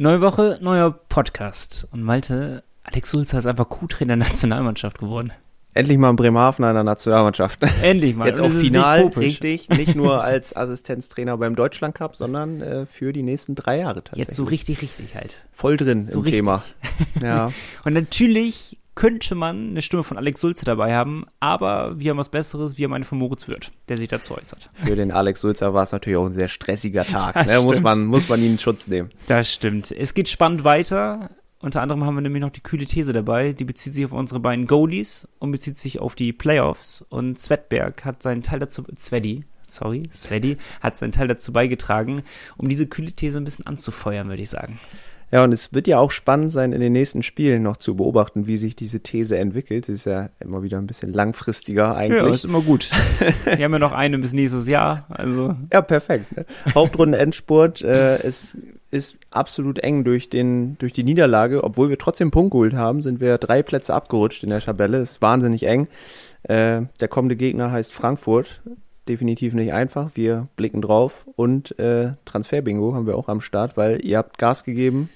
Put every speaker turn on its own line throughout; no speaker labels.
Neue Woche, neuer Podcast. Und Malte, Alex Sulzer ist einfach Co-Trainer der Nationalmannschaft geworden.
Endlich mal in der Nationalmannschaft.
Endlich mal.
Jetzt auch final,
nicht
richtig. Nicht nur als Assistenztrainer beim Deutschland Cup, sondern äh, für die nächsten drei Jahre tatsächlich.
Jetzt so richtig, richtig halt.
Voll drin
so
im
richtig.
Thema. Ja.
Und natürlich könnte man eine Stimme von Alex Sulze dabei haben, aber wir haben was Besseres, wir haben eine von Moritz Wirth, der sich dazu äußert.
Für den Alex Sulzer war es natürlich auch ein sehr stressiger Tag. Ne? Muss, man, muss man ihn in Schutz nehmen.
Das stimmt. Es geht spannend weiter. Unter anderem haben wir nämlich noch die kühle These dabei. Die bezieht sich auf unsere beiden Goalies und bezieht sich auf die Playoffs. Und Svedberg hat seinen Teil dazu, Svedi, sorry, Svedi, hat seinen Teil dazu beigetragen, um diese kühle These ein bisschen anzufeuern, würde ich sagen.
Ja, und es wird ja auch spannend sein, in den nächsten Spielen noch zu beobachten, wie sich diese These entwickelt. Sie ist ja immer wieder ein bisschen langfristiger
Ja,
eigentlich.
ist immer gut. wir haben ja noch eine bis nächstes Jahr. Also,
Ja, perfekt. Ne? Hauptrunden-Endspurt. äh, es ist absolut eng durch, den, durch die Niederlage. Obwohl wir trotzdem Punkt geholt haben, sind wir drei Plätze abgerutscht in der Tabelle. Ist wahnsinnig eng. Äh, der kommende Gegner heißt Frankfurt. Definitiv nicht einfach. Wir blicken drauf. Und äh, Transferbingo haben wir auch am Start, weil ihr habt Gas gegeben.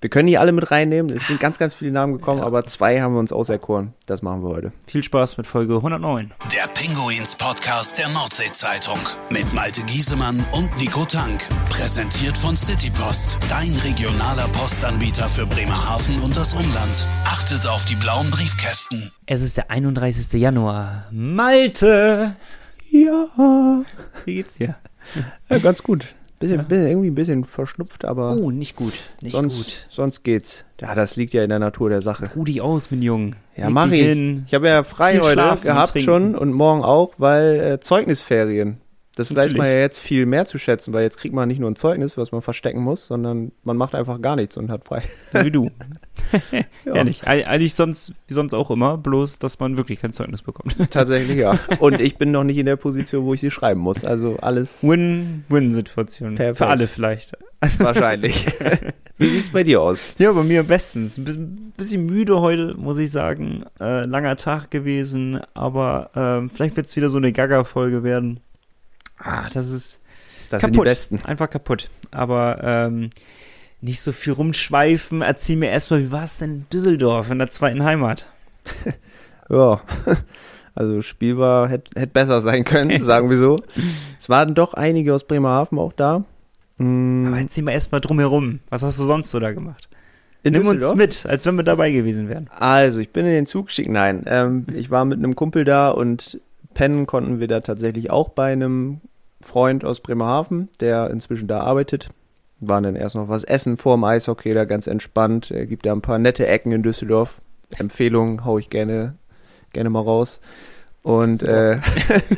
Wir können die alle mit reinnehmen. Es sind ganz, ganz viele Namen gekommen,
Ja.
aber zwei haben wir uns auserkoren. Das machen wir heute.
viel Spaß mit Folge 109.
Der Pinguins-Podcast der Nordsee-Zeitung mit Malte Giesemann und Nico Tank. Präsentiert von Citypost, dein regionaler Postanbieter für Bremerhaven und das Umland. Achtet auf die blauen Briefkästen.
Es ist der 31. Januar. Malte!
Ja.
Wie geht's dir?
ja ganz gut. Bisschen, bisschen, irgendwie ein bisschen verschnupft, aber.
Oh, nicht gut. Nicht
sonst,
gut.
sonst geht's. Ja, das liegt ja in der Natur der Sache.
Ruh dich aus, mein Jungen.
Ja,
Leg
mach ich.
hin.
Ich habe ja frei
Viel
heute
und
gehabt
trinken.
schon und morgen auch, weil äh, Zeugnisferien. Das weiß man
Natürlich.
ja jetzt viel mehr zu schätzen, weil jetzt kriegt man nicht nur ein Zeugnis, was man verstecken muss, sondern man macht einfach gar nichts und hat frei.
So wie du.
Ja.
Ehrlich. Eig- Eigentlich sonst, wie sonst auch immer, bloß, dass man wirklich kein Zeugnis bekommt.
Tatsächlich ja. Und ich bin noch nicht in der Position, wo ich sie schreiben muss. Also alles
Win-Win-Situation. Für alle vielleicht.
wahrscheinlich. Wie sieht's bei dir aus?
Ja, bei mir bestens. Ein bisschen, bisschen müde heute, muss ich sagen. Äh, langer Tag gewesen, aber ähm, vielleicht wird es wieder so eine Gaga-Folge werden. Ah, das ist
Das sind die
kaputt.
Besten.
Einfach kaputt. Aber ähm, nicht so viel rumschweifen. Erzähl mir erstmal, wie war es denn in Düsseldorf in der zweiten Heimat?
Ja, also Spiel war, hätte hätt besser sein können, sagen wir so. Es waren doch einige aus Bremerhaven auch da. Mm,
Aber erzähl mal erstmal drumherum. Was hast du sonst so da gemacht?
in
Nimm uns
Düsseldorf?
mit, als wenn wir dabei gewesen wären.
Also, ich bin in den Zug gestiegen. Nein, ähm, ich war mit einem Kumpel da und pennen konnten wir da tatsächlich auch bei einem Freund aus Bremerhaven, der inzwischen da arbeitet. Waren dann erst noch was essen vor dem Eishockey, da ganz entspannt. Er gibt da ein paar nette Ecken in Düsseldorf. Empfehlungen hau ich gerne, gerne mal raus. Und äh,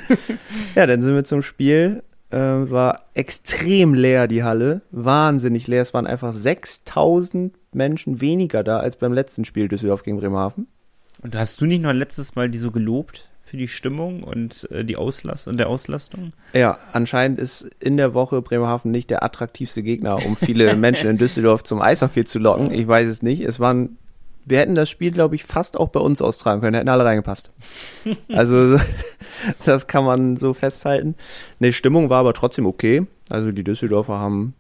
ja, dann sind wir zum Spiel. Äh, war extrem leer die Halle. Wahnsinnig leer. Es waren einfach 6000 Menschen weniger da als beim letzten Spiel Düsseldorf gegen Bremerhaven.
Und hast du nicht noch letztes Mal die so gelobt für die Stimmung und äh, die Auslast und der Auslastung?
Ja, anscheinend ist in der Woche Bremerhaven nicht der attraktivste Gegner, um viele Menschen in Düsseldorf zum Eishockey zu locken. Ich weiß es nicht. Es waren, wir hätten das Spiel, glaube ich, fast auch bei uns austragen können, hätten alle reingepasst. Also, das kann man so festhalten. Ne, Stimmung war aber trotzdem okay. Also, die Düsseldorfer haben,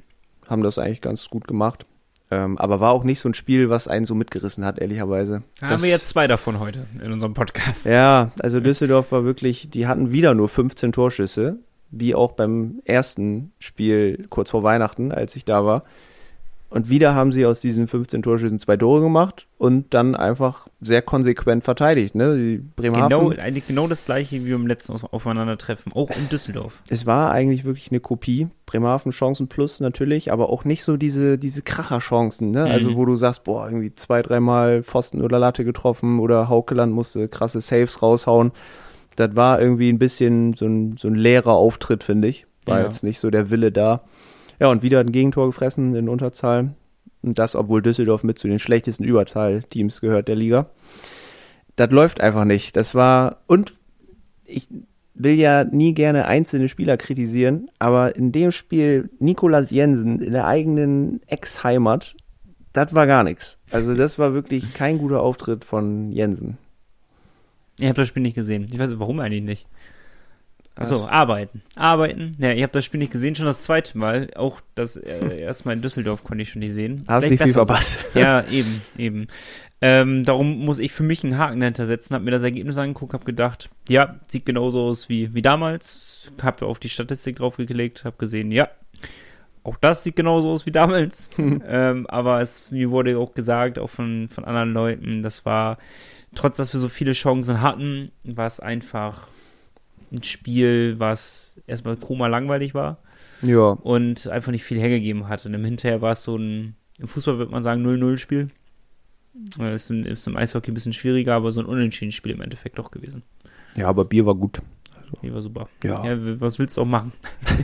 haben das eigentlich ganz gut gemacht. Ähm, aber war auch nicht so ein Spiel, was einen so mitgerissen hat, ehrlicherweise.
Da
Das-
haben wir jetzt zwei davon heute in unserem Podcast.
ja, also Düsseldorf war wirklich, die hatten wieder nur 15 Torschüsse, wie auch beim ersten Spiel kurz vor Weihnachten, als ich da war. Und wieder haben sie aus diesen 15 Torschüssen zwei Tore gemacht und dann einfach sehr konsequent verteidigt. Ne? Die Bremerhaven,
Genau, eigentlich genau das gleiche wie beim letzten Auf- Aufeinandertreffen, auch in Düsseldorf.
es war eigentlich wirklich eine Kopie. Bremerhaven Chancen plus natürlich, aber auch nicht so diese, diese Kracherchancen, ne? Also
Mhm.
wo du sagst, boah, irgendwie zwei, dreimal Pfosten oder Latte getroffen oder Haukeland musste krasse Saves raushauen. Das war irgendwie ein bisschen so ein, so ein leerer Auftritt, finde ich. War
Ja.
jetzt nicht so der Wille da. Ja, und wieder ein Gegentor gefressen in Unterzahl. Und das, obwohl Düsseldorf mit zu den schlechtesten Überzahlteams gehört der Liga. Das läuft einfach nicht. Das war, und ich will ja nie gerne einzelne Spieler kritisieren, aber in dem Spiel Nikolas Jensen in der eigenen Ex-Heimat, das war gar nichts. Also das war wirklich kein guter Auftritt von Jensen.
Ihr habt das Spiel nicht gesehen. Ich weiß warum eigentlich nicht. Achso, arbeiten. Arbeiten. Ja, ihr habt das Spiel nicht gesehen, schon das zweite Mal. Auch das äh, erste Mal in Düsseldorf konnte ich schon nicht sehen.
Hast
Vielleicht
nicht viel
so.
verpasst.
Ja, eben, eben. Ähm, darum muss ich für mich einen Haken dahinter setzen, hab mir das Ergebnis angeguckt, hab gedacht, ja, sieht genauso aus wie, wie damals. Hab auf die Statistik draufgelegt, hab gesehen, ja, auch das sieht genauso aus wie damals. ähm, aber es, mir wurde auch gesagt, auch von, von anderen Leuten, das war, trotz dass wir so viele Chancen hatten, war es einfach ein Spiel, was erstmal chroma langweilig war
Ja,
und einfach nicht viel hergegeben hat. Und im Hinterher war es so ein, im Fußball würde man sagen 0-0-Spiel. Äh, Ist im, ist im Eishockey ein bisschen schwieriger, aber so ein unentschieden Spiel im Endeffekt doch gewesen.
ja, aber Bier war gut.
Die war super.
Ja.
ja was willst du auch machen?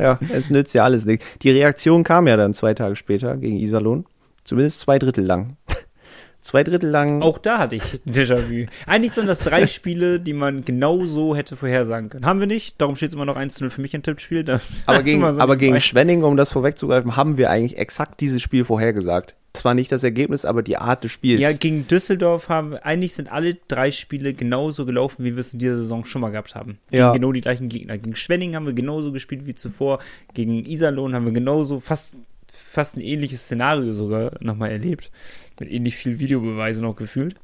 Ja, es nützt ja alles nichts. Die Reaktion kam ja dann zwei Tage später gegen Iserlohn. Zumindest zwei Drittel lang. Zwei Drittel lang.
Auch da hatte ich Déjà-vu. Eigentlich sind das drei Spiele, die man genau so hätte vorhersagen können. Haben wir nicht, darum steht es immer noch 1-0 für mich im Tippspiel.
Aber gegen,
so
aber gegen. Schwenning, um das vorwegzugreifen, haben wir eigentlich exakt dieses Spiel vorhergesagt. Zwar nicht das Ergebnis, aber die Art des Spiels.
Ja, gegen Düsseldorf haben wir, eigentlich sind alle drei Spiele genauso gelaufen, wie wir es in dieser Saison schon mal gehabt haben. Gegen
Ja.
genau die gleichen Gegner. Gegen Schwenning haben wir genauso gespielt wie zuvor. Gegen Iserlohn haben wir genauso, fast, fast ein ähnliches Szenario sogar nochmal erlebt. Mit ähnlich viel Videobeweise noch gefühlt.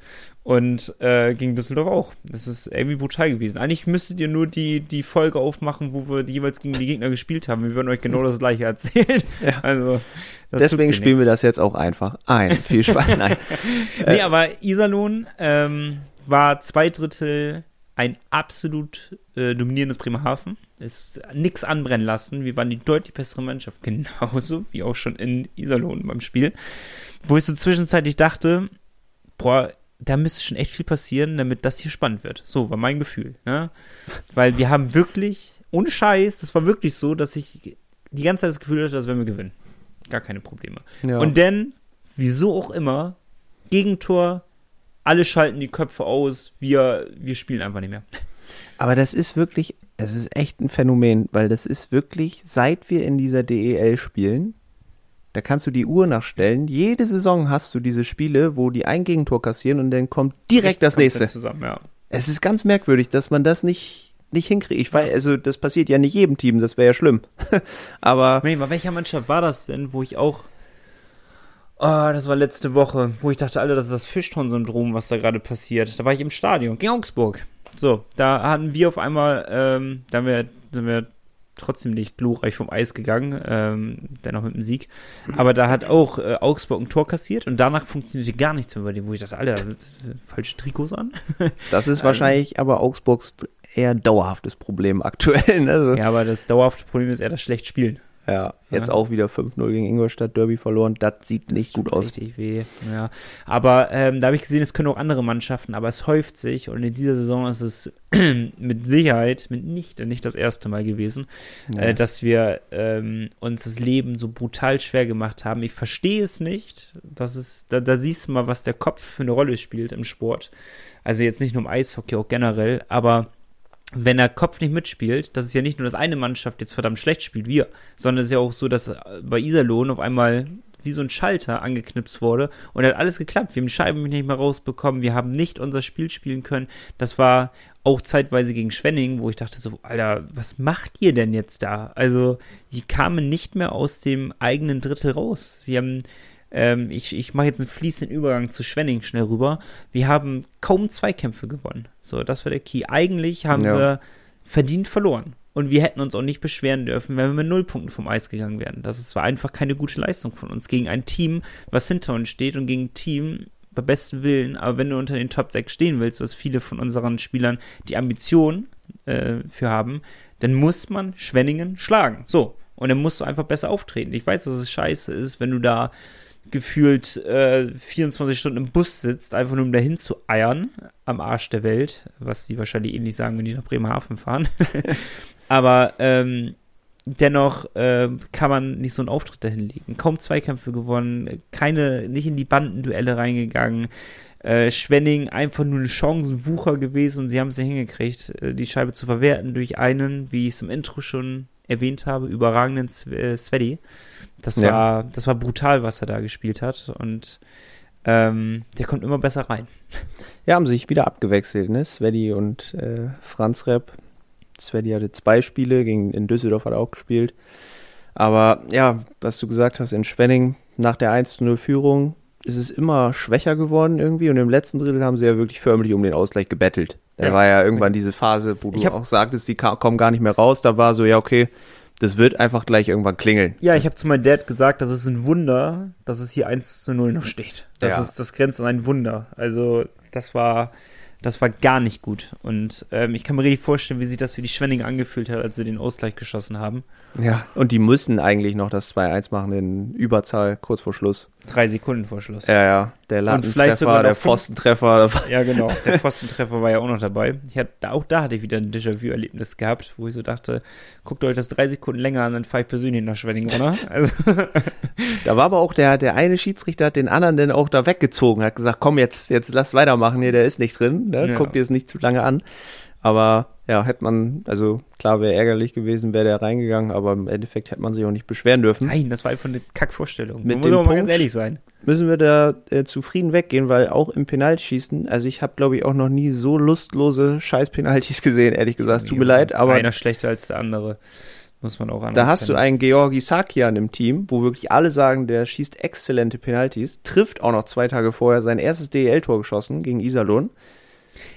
Und äh, gegen Düsseldorf auch. Das ist irgendwie brutal gewesen. Eigentlich müsstet ihr nur die, die Folge aufmachen, wo wir jeweils gegen die Gegner gespielt haben. Wir würden euch genau das gleiche erzählen.
Ja.
Also,
Deswegen spielen wir
nix.
das jetzt auch einfach ein. Viel Spaß. Nein.
Nee, aber Iserlohn ähm, war zwei Drittel ein absolut äh, dominierendes Bremerhaven. Ist nix anbrennen lassen. Wir waren die deutlich bessere Mannschaft, genauso wie auch schon in Iserlohn beim Spiel. Wo ich so zwischenzeitlich dachte, boah, da müsste schon echt viel passieren, damit das hier spannend wird. So war mein Gefühl. Ne? Weil wir haben wirklich, ohne Scheiß, das war wirklich so, dass ich die ganze Zeit das Gefühl hatte, dass wenn wir gewinnen. Gar keine Probleme.
Ja.
Und dann, wieso auch immer, Gegentor, alle schalten die Köpfe aus, wir, wir spielen einfach nicht mehr.
Aber das ist wirklich, es ist echt ein Phänomen, weil das ist wirklich, seit wir in dieser DEL spielen, da kannst du die Uhr nachstellen. Jede Saison hast du diese Spiele, wo die ein Gegentor kassieren und dann kommt direkt das
Nichts kommt
nächste.
Zusammen, ja.
Es ist ganz merkwürdig, dass man das nicht, nicht hinkriegt. Ich weiß, also das passiert ja nicht jedem Team, das wäre ja schlimm. Aber
Nee, bei welcher Mannschaft war das denn, wo ich auch. Oh, das war letzte Woche, wo ich dachte, Alter, das ist das Fischton-Syndrom, was da gerade passiert. Da war ich im Stadion, gegen Augsburg. So, da hatten wir auf einmal, ähm, da haben wir, sind wir trotzdem nicht glorreich vom Eis gegangen, ähm, dennoch mit dem Sieg. Aber da hat auch äh, Augsburg ein Tor kassiert und danach funktionierte gar nichts mehr bei dem, wo ich dachte, Alter, falsche Trikots an.
das ist wahrscheinlich aber Augsburgs eher dauerhaftes Problem aktuell. Ne? Also,
ja, aber das dauerhafte Problem ist eher das schlecht Spielen.
Ja, jetzt
Ja.
auch wieder 5-0 gegen Ingolstadt Derby verloren. Das sieht nicht
Das
gut
tut
aus.
Richtig weh. Ja. Aber ähm, da habe ich gesehen, es können auch andere Mannschaften, aber es häuft sich und in dieser Saison ist es mit Sicherheit, mit nicht, nicht das erste Mal gewesen,
Ja.
äh, dass wir ähm, uns das Leben so brutal schwer gemacht haben. Ich verstehe es nicht. Das ist, da, da siehst du mal, was der Kopf für eine Rolle spielt im Sport. Also jetzt nicht nur im Eishockey, auch generell, aber wenn der Kopf nicht mitspielt, das ist ja nicht nur, dass eine Mannschaft jetzt verdammt schlecht spielt, wir, sondern es ist ja auch so, dass äh, bei Iserlohn auf einmal wie so ein Schalter angeknipst wurde und hat alles geklappt. Wir haben Scheiben nicht mehr rausbekommen, wir haben nicht unser Spiel spielen können. Das war auch zeitweise gegen Schwenning, wo ich dachte so, Alter, was macht ihr denn jetzt da? Also, die kamen nicht mehr aus dem eigenen Drittel raus. Wir haben ähm, ich ich mache jetzt einen fließenden Übergang zu Schwenning schnell rüber. Wir haben kaum Zweikämpfe gewonnen. So, das war der Key. Eigentlich haben
Ja.
wir verdient verloren. Und wir hätten uns auch nicht beschweren dürfen, wenn wir mit null Punkten vom Eis gegangen wären. Das war einfach keine gute Leistung von uns gegen ein Team, was hinter uns steht und gegen ein Team bei bestem Willen. Aber wenn du unter den Top 6 stehen willst, was viele von unseren Spielern die Ambition äh, für haben, dann muss man Schwenningen schlagen. So. Und dann musst du einfach besser auftreten. Ich weiß, dass es scheiße ist, wenn du da gefühlt äh, 24 Stunden im Bus sitzt, einfach nur um dahin zu eiern am Arsch der Welt, was die wahrscheinlich ähnlich sagen, wenn die nach Bremerhaven fahren. Aber ähm, dennoch äh, kann man nicht so einen Auftritt dahin legen. Kaum Zweikämpfe gewonnen, keine, nicht in die Bandenduelle reingegangen. Äh, Schwenning einfach nur eine Chancenwucher gewesen und sie haben es ja hingekriegt, äh, die Scheibe zu verwerten durch einen, wie ich es im Intro schon erwähnt habe, überragenden Sv- äh, Svedi. Das
Ja.
war, das war brutal, was er da gespielt hat und ähm, der kommt immer besser rein.
Ja, haben sich wieder abgewechselt, ne? Svedi und äh, Franz Repp. Sveti hatte zwei Spiele, gegen, in Düsseldorf hat er auch gespielt. Aber ja, was du gesagt hast, in Schwenning nach der 1-0-Führung ist es immer schwächer geworden irgendwie und im letzten Drittel haben sie ja wirklich förmlich um den Ausgleich gebettelt. Da
Ja.
war ja irgendwann diese Phase, wo du auch sagtest, die kommen gar nicht mehr raus. Da war so, ja, okay, das wird einfach gleich irgendwann klingeln.
Ja, ich habe zu meinem Dad gesagt, das ist ein Wunder, dass es hier 1 zu 0 noch steht. Das
Ja.
ist, das grenzt an ein Wunder. Also, das war, das war gar nicht gut. Und ähm, ich kann mir richtig vorstellen, wie sich das für die Schwenninger angefühlt hat, als sie den Ausgleich geschossen haben.
Ja. Und die müssen eigentlich noch das 2-1 machen in Überzahl, kurz vor Schluss.
Drei Sekunden vor Schluss.
Ja, ja, der Lattentreffer, der Pfostentreffer.
Ja, genau. Der Pfostentreffer war ja auch noch dabei. Ich hatte, auch da hatte ich wieder ein Déjà-vu-Erlebnis gehabt, wo ich so dachte, guckt euch das drei Sekunden länger an, dann fahre ich persönlich nach Schwenning, oder? Also,
Da war aber auch der, der eine Schiedsrichter hat den anderen dann auch da weggezogen, hat gesagt, komm jetzt, jetzt lass weitermachen, hier, der ist nicht drin, ne?
Ja.
guck dir es nicht zu lange an. Aber ja, hätte man, also klar wäre ärgerlich gewesen, wäre der reingegangen, aber im Endeffekt hätte man sich auch nicht beschweren dürfen.
nein, das war einfach eine Kackvorstellung.
Mit dem Punkt-
ehrlich sein.
Müssen wir da äh, zufrieden weggehen, weil auch im Penaltschießen, also ich habe glaube ich auch noch nie so lustlose Scheiß-Penaltis gesehen, ehrlich gesagt, es tut mir leid, aber
Einer schlechter als der andere. Muss man auch
Da hast du einen Georgi Sakian im Team, wo wirklich alle sagen, der schießt exzellente Penalties, trifft auch noch zwei Tage vorher sein erstes DEL-Tor geschossen gegen Iserlohn.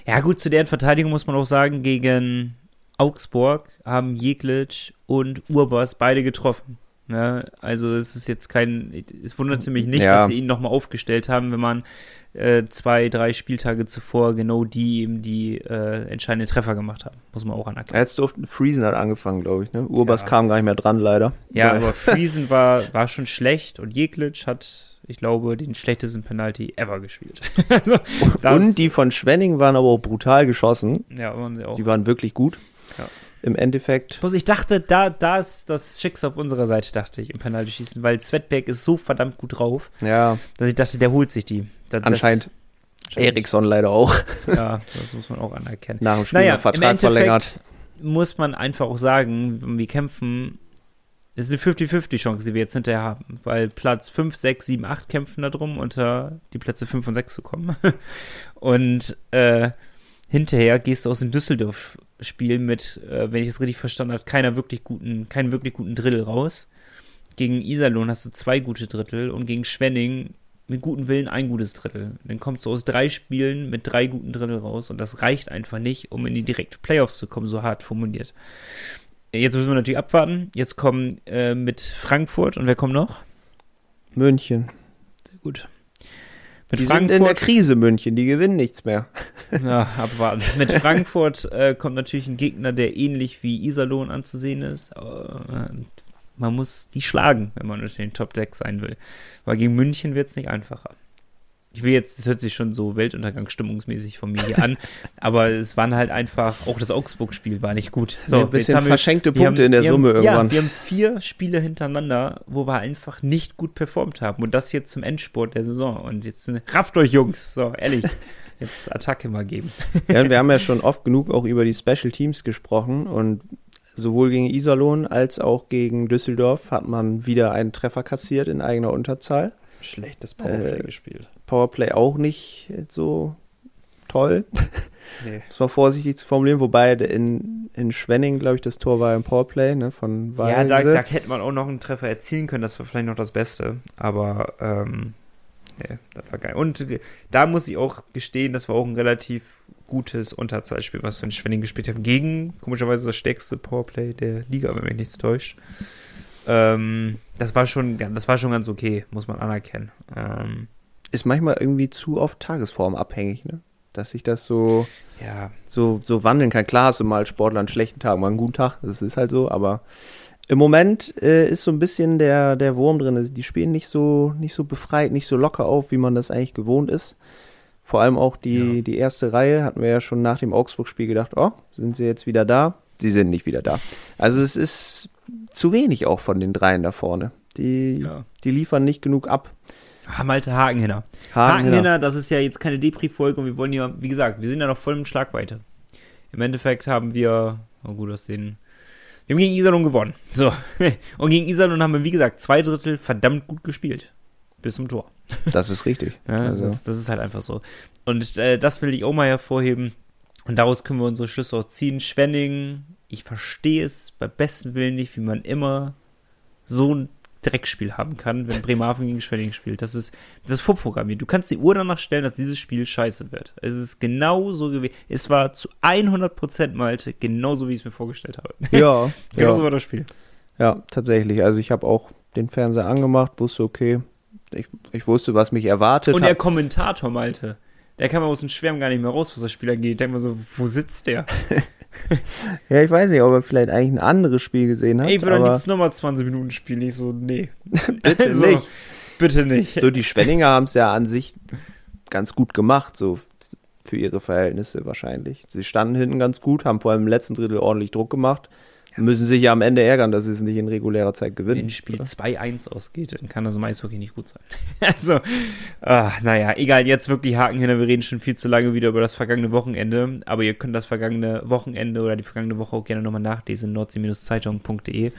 Ja, gut, zu deren Verteidigung muss man auch sagen, gegen Augsburg haben Jeglitsch und Urbas beide getroffen. Ne? Also es ist jetzt kein, es wunderte mich nicht,
Ja.
dass sie ihn nochmal aufgestellt haben, wenn man äh, zwei, drei Spieltage zuvor genau die eben die äh, entscheidenden Treffer gemacht haben. Muss man auch anerkennen.
Jetzt durften Friesen hat angefangen, glaube ich. Ne? Urbas
Ja.
kam gar nicht mehr dran, leider.
Ja, aber Friesen war, war schon schlecht und Jeglitsch hat, ich glaube, den schlechtesten Penalty ever gespielt. also,
Und die von Schwenning waren aber auch brutal geschossen.
ja, waren sie auch.
Die waren wirklich gut.
Ja.
Im Endeffekt.
Bloß ich dachte, da, da ist das Schicksal auf unserer Seite, dachte ich, im Penalty-Schießen, weil Svetberg ist so verdammt gut drauf,
Ja,
dass ich dachte, der holt sich die. Das,
anscheinend.
Das,
Eriksson leider auch.
Ja, das muss man auch anerkennen.
Nach dem Spiel
Naja,
Vertrag
im
verlängert.
Muss man einfach auch sagen, wir kämpfen, ist eine 50-50-Chance, die wir jetzt hinterher haben, weil Platz 5, 6, 7, 8 kämpfen da drum, unter die Plätze 5 und 6 zu kommen. und äh, hinterher gehst du aus dem Düsseldorf-Spiel mit, äh, wenn ich es richtig verstanden habe, keiner wirklich guten, keinen wirklich guten Drittel raus. Gegen Iserlohn hast du zwei gute Drittel und gegen Schwenning mit gutem Willen ein gutes Drittel. Dann kommst du aus drei Spielen mit drei guten Drittel raus und das reicht einfach nicht, um in die direkte Playoffs zu kommen, so hart formuliert. Jetzt müssen wir natürlich abwarten. Jetzt kommen äh, mit Frankfurt und wer kommt noch?
München.
Sehr gut. Mit
Die sind in der Krise, München. Die gewinnen nichts mehr.
Ja, abwarten. Mit Frankfurt äh, kommt natürlich ein Gegner, der ähnlich wie Iserlohn anzusehen ist. Äh, man muss die schlagen, wenn man unter den Top 6 sein will. Weil gegen München wird es nicht einfacher. Ich will jetzt, das hört sich schon so Weltuntergangsstimmungsmäßig von mir hier an, aber es waren halt einfach, auch das Augsburg-Spiel war nicht gut.
So, ein bisschen
wir-
verschenkte
wir
Punkte
haben,
in der
wir
Summe
haben,
irgendwann.
Ja, wir haben vier Spiele hintereinander, wo wir einfach nicht gut performt haben. Und das jetzt zum Endsport der Saison. Und jetzt äh, rafft euch, Jungs. So, ehrlich. Jetzt Attacke mal geben.
Ja, und wir haben ja schon oft genug auch über die Special Teams gesprochen und sowohl gegen Iserlohn als auch gegen Düsseldorf hat man wieder einen Treffer kassiert in eigener Unterzahl.
Schlechtes
Powerplay
gespielt.
Powerplay auch nicht so toll.
Nee.
Das war vorsichtig zu formulieren, wobei in, in Schwenning, glaube ich, das Tor war im Powerplay, ne, von Weise.
Ja, da, da hätte man auch noch einen Treffer erzielen können, das war vielleicht noch das Beste. Aber, ähm, nee, das war geil. Und äh, da muss ich auch gestehen, das war auch ein relativ gutes Unterzahlspiel, was wir in Schwenning gespielt haben. Gegen, komischerweise, das stärkste Powerplay der Liga, wenn mich nichts täuscht. Ähm, das war schon, das war schon ganz okay, muss man anerkennen. Ähm,
Ist manchmal irgendwie zu oft tagesformabhängig, ne? Dass sich das so,
ja,
so, so wandeln kann. Klar hast du mal Sportler einen schlechten Tag, mal einen guten Tag, das ist halt so, aber im Moment äh, ist so ein bisschen der, der Wurm drin. Die spielen nicht so, nicht so befreit, nicht so locker auf, wie man das eigentlich gewohnt ist. Vor allem auch die,
Ja.
die erste Reihe hatten wir ja schon nach dem Augsburg-Spiel gedacht, oh, sind sie jetzt wieder da? Sie sind nicht wieder da. Also es ist zu wenig auch von den dreien da vorne. Die,
Ja.
die liefern nicht genug ab.
Ah, Malte Hakenhinner.
Haken,
Hakenhinner, das ist ja jetzt keine Depri-Folge und wir wollen ja, wie gesagt, wir sind ja noch voll im Schlagweite. Im Endeffekt haben wir, oh gut, aus den, wir haben gegen Iserlohn gewonnen. So. Und gegen Iserlohn haben wir, wie gesagt, zwei Drittel verdammt gut gespielt. Bis zum Tor.
Das ist richtig.
Ja,
Also-
das, das ist halt einfach so. Und äh, das will ich auch mal hervorheben. Und daraus können wir unsere Schlüsse auch ziehen. Schwenning, ich verstehe es bei besten Willen nicht, wie man immer so ein Dreckspiel haben kann, wenn Bremerhaven gegen Schwenning spielt. Das ist das ist vorprogrammiert. Du kannst die Uhr danach stellen, dass dieses Spiel scheiße wird. Es ist genau so gewesen. Es war zu 100% Malte genauso, wie ich es mir vorgestellt habe.
Ja,
Genauso
ja.
war das Spiel.
Ja, tatsächlich. Also ich habe auch den Fernseher angemacht, wusste, okay, ich, ich wusste, was mich erwartet.
Und
hab-
der Kommentator, Malte, der kam aus dem Schwärmen gar nicht mehr raus, was das Spiel angeht. Ich denke mal so, wo sitzt der?
ja, ich weiß nicht, ob er vielleicht eigentlich ein anderes Spiel gesehen hat.
Ey, dann
aber
gibt's nochmal 20 Minuten Spiel. Ich so, nee.
bitte
Also,
nicht.
Bitte nicht.
So, die Schwenninger haben es ja an sich ganz gut gemacht, so für ihre Verhältnisse wahrscheinlich. Sie standen hinten ganz gut, haben vor allem im letzten Drittel ordentlich Druck gemacht. Müssen sich ja am Ende ärgern, dass sie es nicht in regulärer Zeit gewinnen.
Wenn Spiel 2-1 ausgeht, dann kann das im Eishockey nicht gut sein. Also, ah, naja, egal, jetzt wirklich Haken hinter. Wir reden schon viel zu lange wieder über das vergangene Wochenende. Aber ihr könnt das vergangene Wochenende oder die vergangene Woche auch gerne nochmal nachlesen, nordsee-zeitung.de.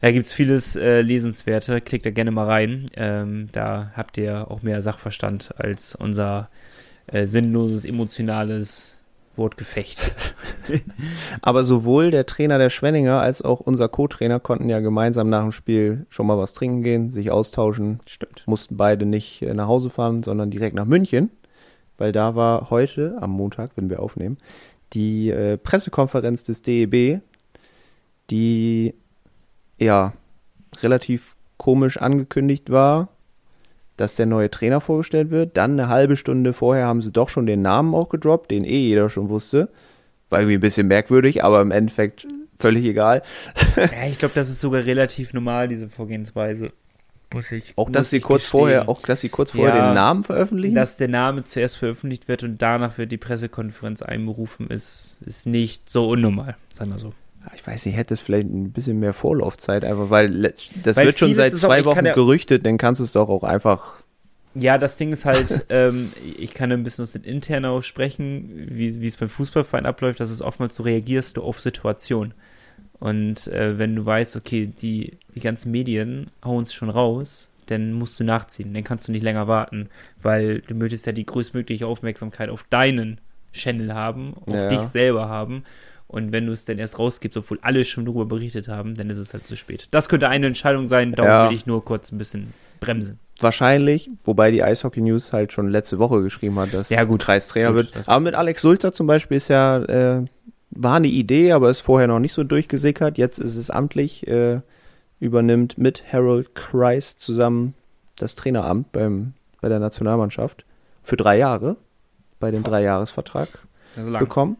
Da gibt's vieles äh, Lesenswerte. Klickt da gerne mal rein. Ähm, da habt ihr auch mehr Sachverstand als unser äh, sinnloses, emotionales Wortgefecht.
Aber sowohl der Trainer der Schwenninger als auch unser Co-Trainer konnten ja gemeinsam nach dem Spiel schon mal was trinken gehen, sich austauschen.
Stimmt.
Mussten beide nicht äh, nach Hause fahren, sondern direkt nach München, weil da war heute, am Montag, wenn wir aufnehmen, die äh, Pressekonferenz des DEB, die ja relativ komisch angekündigt war, dass der neue Trainer vorgestellt wird. Dann eine halbe Stunde vorher haben sie doch schon den Namen auch gedroppt, den eh jeder schon wusste. War irgendwie ein bisschen merkwürdig, aber im Endeffekt völlig egal.
Ja, ich glaube, das ist sogar relativ normal, diese Vorgehensweise. Muss ich.
Auch dass
muss
sie
ich
kurz
gestehen.
vorher, auch dass sie kurz vorher
Ja,
den Namen veröffentlichen.
Dass der Name zuerst veröffentlicht wird und danach wird die Pressekonferenz einberufen, ist, ist nicht so unnormal, sagen wir so.
ich weiß nicht, hätte es vielleicht ein bisschen mehr Vorlaufzeit, einfach weil das
Weil
wird schon seit
auch-
zwei
kann
Wochen
ja-
gerüchtet, dann kannst du es doch auch einfach.
Ja, das Ding ist halt, ähm, ich kann ein bisschen aus den Internen auch sprechen, wie, wie es beim Fußballverein abläuft, das ist oftmals so reagierst du auf Situation. Und äh, wenn du weißt, okay, die, die ganzen Medien hauen es schon raus, dann musst du nachziehen, dann kannst du nicht länger warten, weil du möchtest ja die größtmögliche Aufmerksamkeit auf deinen Channel haben, auf
Ja.
dich selber haben. Und wenn du es dann erst rausgibst, obwohl alle schon darüber berichtet haben, dann ist es halt zu spät. Das könnte eine Entscheidung sein, darum
Ja.
will ich nur kurz ein bisschen bremsen.
Wahrscheinlich, wobei die Eishockey News halt schon letzte Woche geschrieben hat, dass
Ja, gut.
Kreis Trainer
Gut,
wird. Aber mit Alex Sulzer zum Beispiel ist ja, äh, war eine Idee, aber ist vorher noch nicht so durchgesickert. Jetzt ist es amtlich, äh, übernimmt mit Harold Kreis zusammen das Traineramt beim, bei der Nationalmannschaft für drei Jahre, bei dem Dreijahresvertrag
Also
bekommen.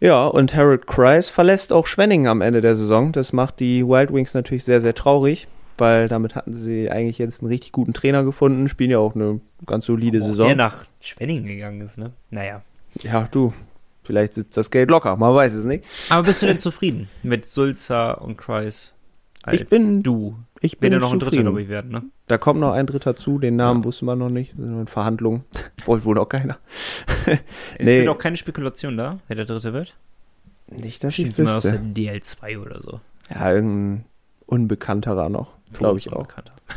Ja, und Harold Kreis verlässt auch Schwenningen am Ende der Saison. Das macht die Wild Wings natürlich sehr, sehr traurig, weil damit hatten sie eigentlich jetzt einen richtig guten Trainer gefunden, spielen ja auch eine ganz solide
Auch
Saison.
der nach Schwenningen gegangen ist, ne? Naja.
Ja, du, vielleicht sitzt das Geld locker, man weiß es nicht.
Aber bist du denn zufrieden mit Sulzer und Kreis? Als
Ich bin-
du.
Ich bin
Wird ja noch ein dritter,
zufrieden.
glaube ich, werden, ne?
Da kommt noch ein Dritter zu, den Namen
Ja.
wusste man noch nicht, sind in Verhandlungen. Wollte wohl noch keiner.
Es
Nee.
sind auch keine Spekulation da, wer der dritte wird.
Nicht, dass ich
Bestimmt immer aus der
wüsste.
DL2 oder so.
Ja, irgendein Unbekannterer noch, glaube ich auch.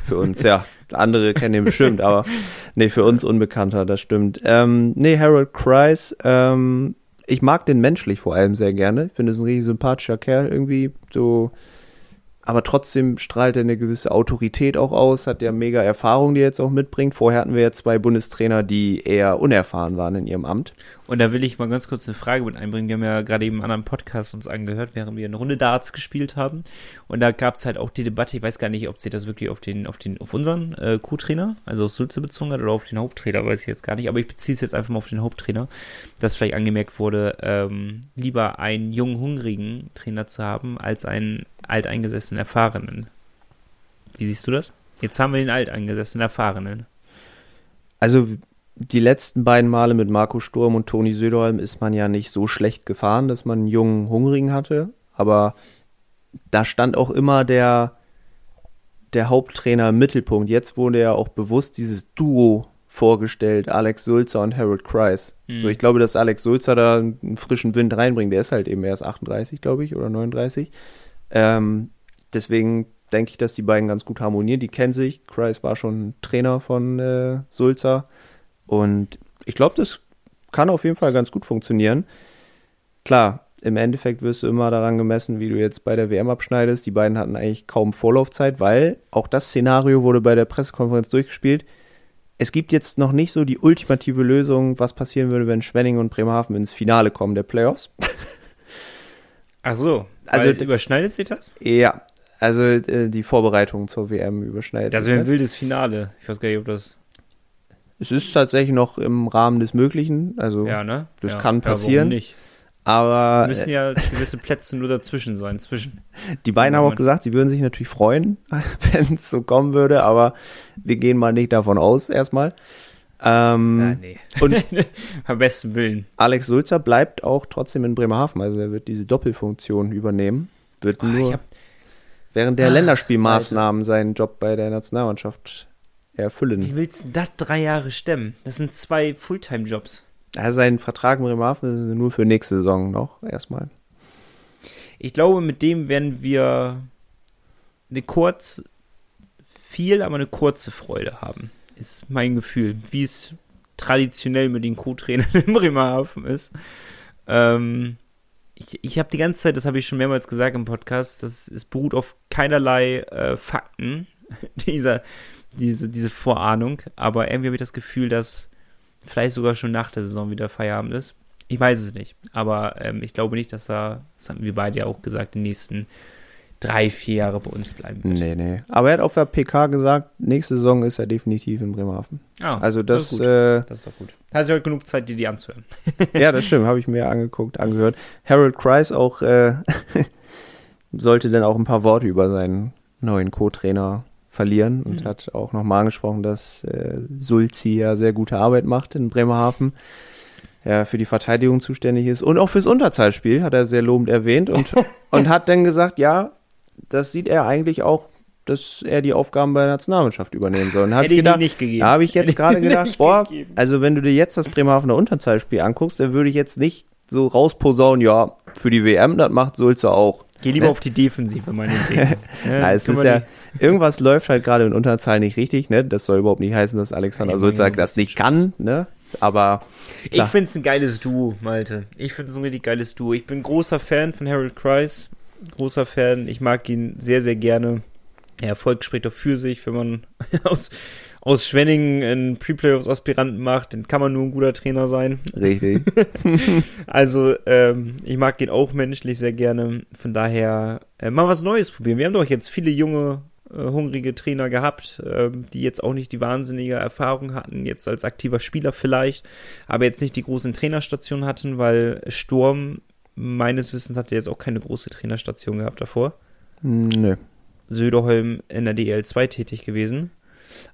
Für uns, ja. Andere kennen ihn bestimmt, aber nee, für uns unbekannter, das stimmt. Ähm, nee, Harold Kreis, ähm, ich mag den menschlich vor allem sehr gerne. Ich finde, es ist ein richtig sympathischer Kerl irgendwie, so, aber trotzdem strahlt er eine gewisse Autorität auch aus, hat ja mega Erfahrung, die er jetzt auch mitbringt. Vorher hatten wir ja zwei Bundestrainer, die eher unerfahren waren in ihrem Amt.
Und da will ich mal ganz kurz eine Frage mit einbringen. Wir haben ja gerade eben einen anderen Podcast uns angehört, während wir eine Runde Darts gespielt haben. Und da gab es halt auch die Debatte, ich weiß gar nicht, ob sie das wirklich auf den, auf den, auf unseren äh, Co-Trainer, also auf Sulze bezogen hat oder auf den Haupttrainer, weiß ich jetzt gar nicht. Aber ich beziehe es jetzt einfach mal auf den Haupttrainer, dass vielleicht angemerkt wurde, ähm, lieber einen jungen, hungrigen Trainer zu haben, als einen alteingesessenen, erfahrenen. Wie siehst du das? Jetzt haben wir den alteingesessenen, erfahrenen.
Also die letzten beiden Male mit Marco Sturm und Toni Söderholm ist man ja nicht so schlecht gefahren, dass man einen jungen Hungrigen hatte. Aber da stand auch immer der, der Haupttrainer im Mittelpunkt. Jetzt wurde ja auch bewusst dieses Duo vorgestellt, Alex Sulzer und Harold Kreis.
Mhm.
So, ich glaube, dass Alex Sulzer da einen frischen Wind reinbringt. Der ist halt eben erst 38, glaube ich, oder 39. Ähm, deswegen denke ich, dass die beiden ganz gut harmonieren. Die kennen sich. Kreis war schon Trainer von äh, Sulzer. Und ich glaube, das kann auf jeden Fall ganz gut funktionieren. klar, im Endeffekt wirst du immer daran gemessen, wie du jetzt bei der WM abschneidest. Die beiden hatten eigentlich kaum Vorlaufzeit, weil auch das Szenario wurde bei der Pressekonferenz durchgespielt. Es gibt jetzt noch nicht so die ultimative Lösung, was passieren würde, wenn Schwenning und Bremerhaven ins Finale kommen der Playoffs.
Ach so,
Also-
überschneidet sich das?
ja, also äh, die Vorbereitung zur WM überschneidet.
Das
sich
wäre ein wildes Finale. Ich weiß gar nicht, ob das.
Es ist tatsächlich noch im Rahmen des Möglichen, also
Ja, ne?
das
ja.
kann
Ja,
passieren.
nicht?
aber
Müssen ja gewisse Plätze nur dazwischen sein. Zwischen.
Die beiden haben auch gesagt, sie würden sich natürlich freuen, wenn es so kommen würde, aber wir gehen mal nicht davon aus erstmal. Ähm,
Ja, nee.
Und
Am besten Willen.
Alex Sulzer bleibt auch trotzdem in Bremerhaven, also er wird diese Doppelfunktion übernehmen, wird
Oh,
nur
hab-
während der
Ah,
Länderspielmaßnahmen seinen Job bei der Nationalmannschaft
Wie
erfüllen.
willst du das drei Jahre stemmen? Das sind zwei Fulltime-Jobs.
Also sein Vertrag in Bremerhaven ist nur für nächste Saison noch erstmal.
Ich glaube, mit dem werden wir eine kurz, viel, aber eine kurze Freude haben. Ist mein Gefühl. Wie es traditionell mit den Co-Trainern in Bremerhaven ist. Ähm, ich ich habe die ganze Zeit, das habe ich schon mehrmals gesagt im Podcast, das es beruht auf keinerlei äh, Fakten, dieser, diese, diese Vorahnung. Aber irgendwie habe ich das Gefühl, dass vielleicht sogar schon nach der Saison wieder Feierabend ist. Ich weiß es nicht, aber ähm, ich glaube nicht, dass er, das hatten wir beide ja auch gesagt, die nächsten drei, vier Jahre bei uns bleiben wird.
Nee, nee. Aber er hat auf der PK gesagt, nächste Saison ist er definitiv in Bremerhaven.
Ah,
Also das,
ist gut.
äh,
das ist doch gut. Hast du heute genug Zeit, dir die anzuhören.
ja, das stimmt, habe ich mir angeguckt, angehört. Harold Kreis auch äh, sollte dann auch ein paar Worte über seinen neuen Co-Trainer verlieren und
Mhm.
hat auch nochmal angesprochen, dass äh, Sulzi ja sehr gute Arbeit macht in Bremerhaven. Ja, für die Verteidigung zuständig ist und auch fürs Unterzahlspiel hat er sehr lobend erwähnt und, und hat dann gesagt, ja, das sieht er eigentlich auch, dass er die Aufgaben bei der Nationalmannschaft übernehmen soll. Und hab
Hätte
ich gedacht,
nicht gegeben.
da habe ich jetzt gerade gedacht, boah,
gegeben.
also wenn du dir jetzt das Bremerhavener Unterzahlspiel anguckst, dann würde ich jetzt nicht so rausposaunen, ja, für die WM, das macht Sulzer auch.
Geh lieber
Ne?
auf die Defensive, meine Dinge.
Ja, es ist ja, irgendwas läuft halt gerade in Unterzahl nicht richtig, ne? Das soll überhaupt nicht heißen, dass Alexander
Ja,
Sulzer
ja,
das nicht kann, ne? Aber
Ich
klar.
finde es ein geiles Duo, Malte. Ich finde es ein richtig geiles Duo. Ich bin großer Fan von Harold Kreis. Großer Fan. Ich mag ihn sehr, sehr gerne. Er Erfolg spricht doch für sich, wenn man aus, aus Schwenningen einen Pre-Playoffs-Aspiranten macht, dann kann man nur ein guter Trainer sein.
richtig.
Also, ähm, ich mag ihn auch menschlich sehr gerne. Von daher äh, mal was Neues probieren. Wir haben doch jetzt viele junge, äh, hungrige Trainer gehabt, ähm, die jetzt auch nicht die wahnsinnige Erfahrung hatten, jetzt als aktiver Spieler vielleicht, aber jetzt nicht die großen Trainerstationen hatten, weil Sturm meines Wissens hatte jetzt auch keine große Trainerstation gehabt davor.
Nö.
Söderholm in der DL2 tätig gewesen.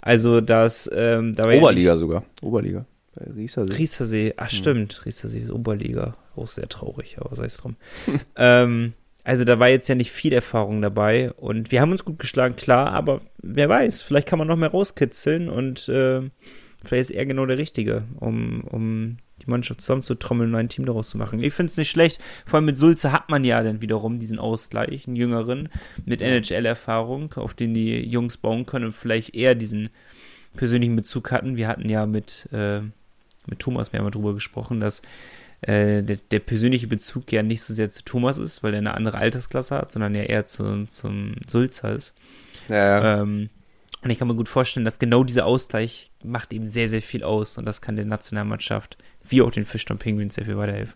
Also das, ähm, da war ja
Oberliga sogar. Oberliga. Bei Riesersee.
Riesersee, ach stimmt, Riesersee ist Oberliga, auch sehr traurig, aber sei es drum. ähm, also da war jetzt ja nicht viel Erfahrung dabei und wir haben uns gut geschlagen, klar, aber wer weiß, vielleicht kann man noch mehr rauskitzeln und äh, vielleicht ist er genau der Richtige, um, um die Mannschaft zusammenzutrommeln und ein Team daraus zu machen. Ich finde es nicht schlecht, vor allem mit Sulze hat man ja dann wiederum diesen Ausgleich, einen jüngeren mit NHL-Erfahrung, auf den die Jungs bauen können und vielleicht eher diesen persönlichen Bezug hatten. Wir hatten ja mit, äh, mit Thomas mehr mal drüber gesprochen, dass äh, der, der persönliche Bezug ja nicht so sehr zu Thomas ist, weil er eine andere Altersklasse hat, sondern ja eher zu, zum Sulzer ist.
Ja, ja.
Ähm, und ich kann mir gut vorstellen, dass genau dieser Ausgleich macht eben sehr, sehr viel aus und das kann der Nationalmannschaft wie auch den Fischton Penguins sehr viel weiterhelfen.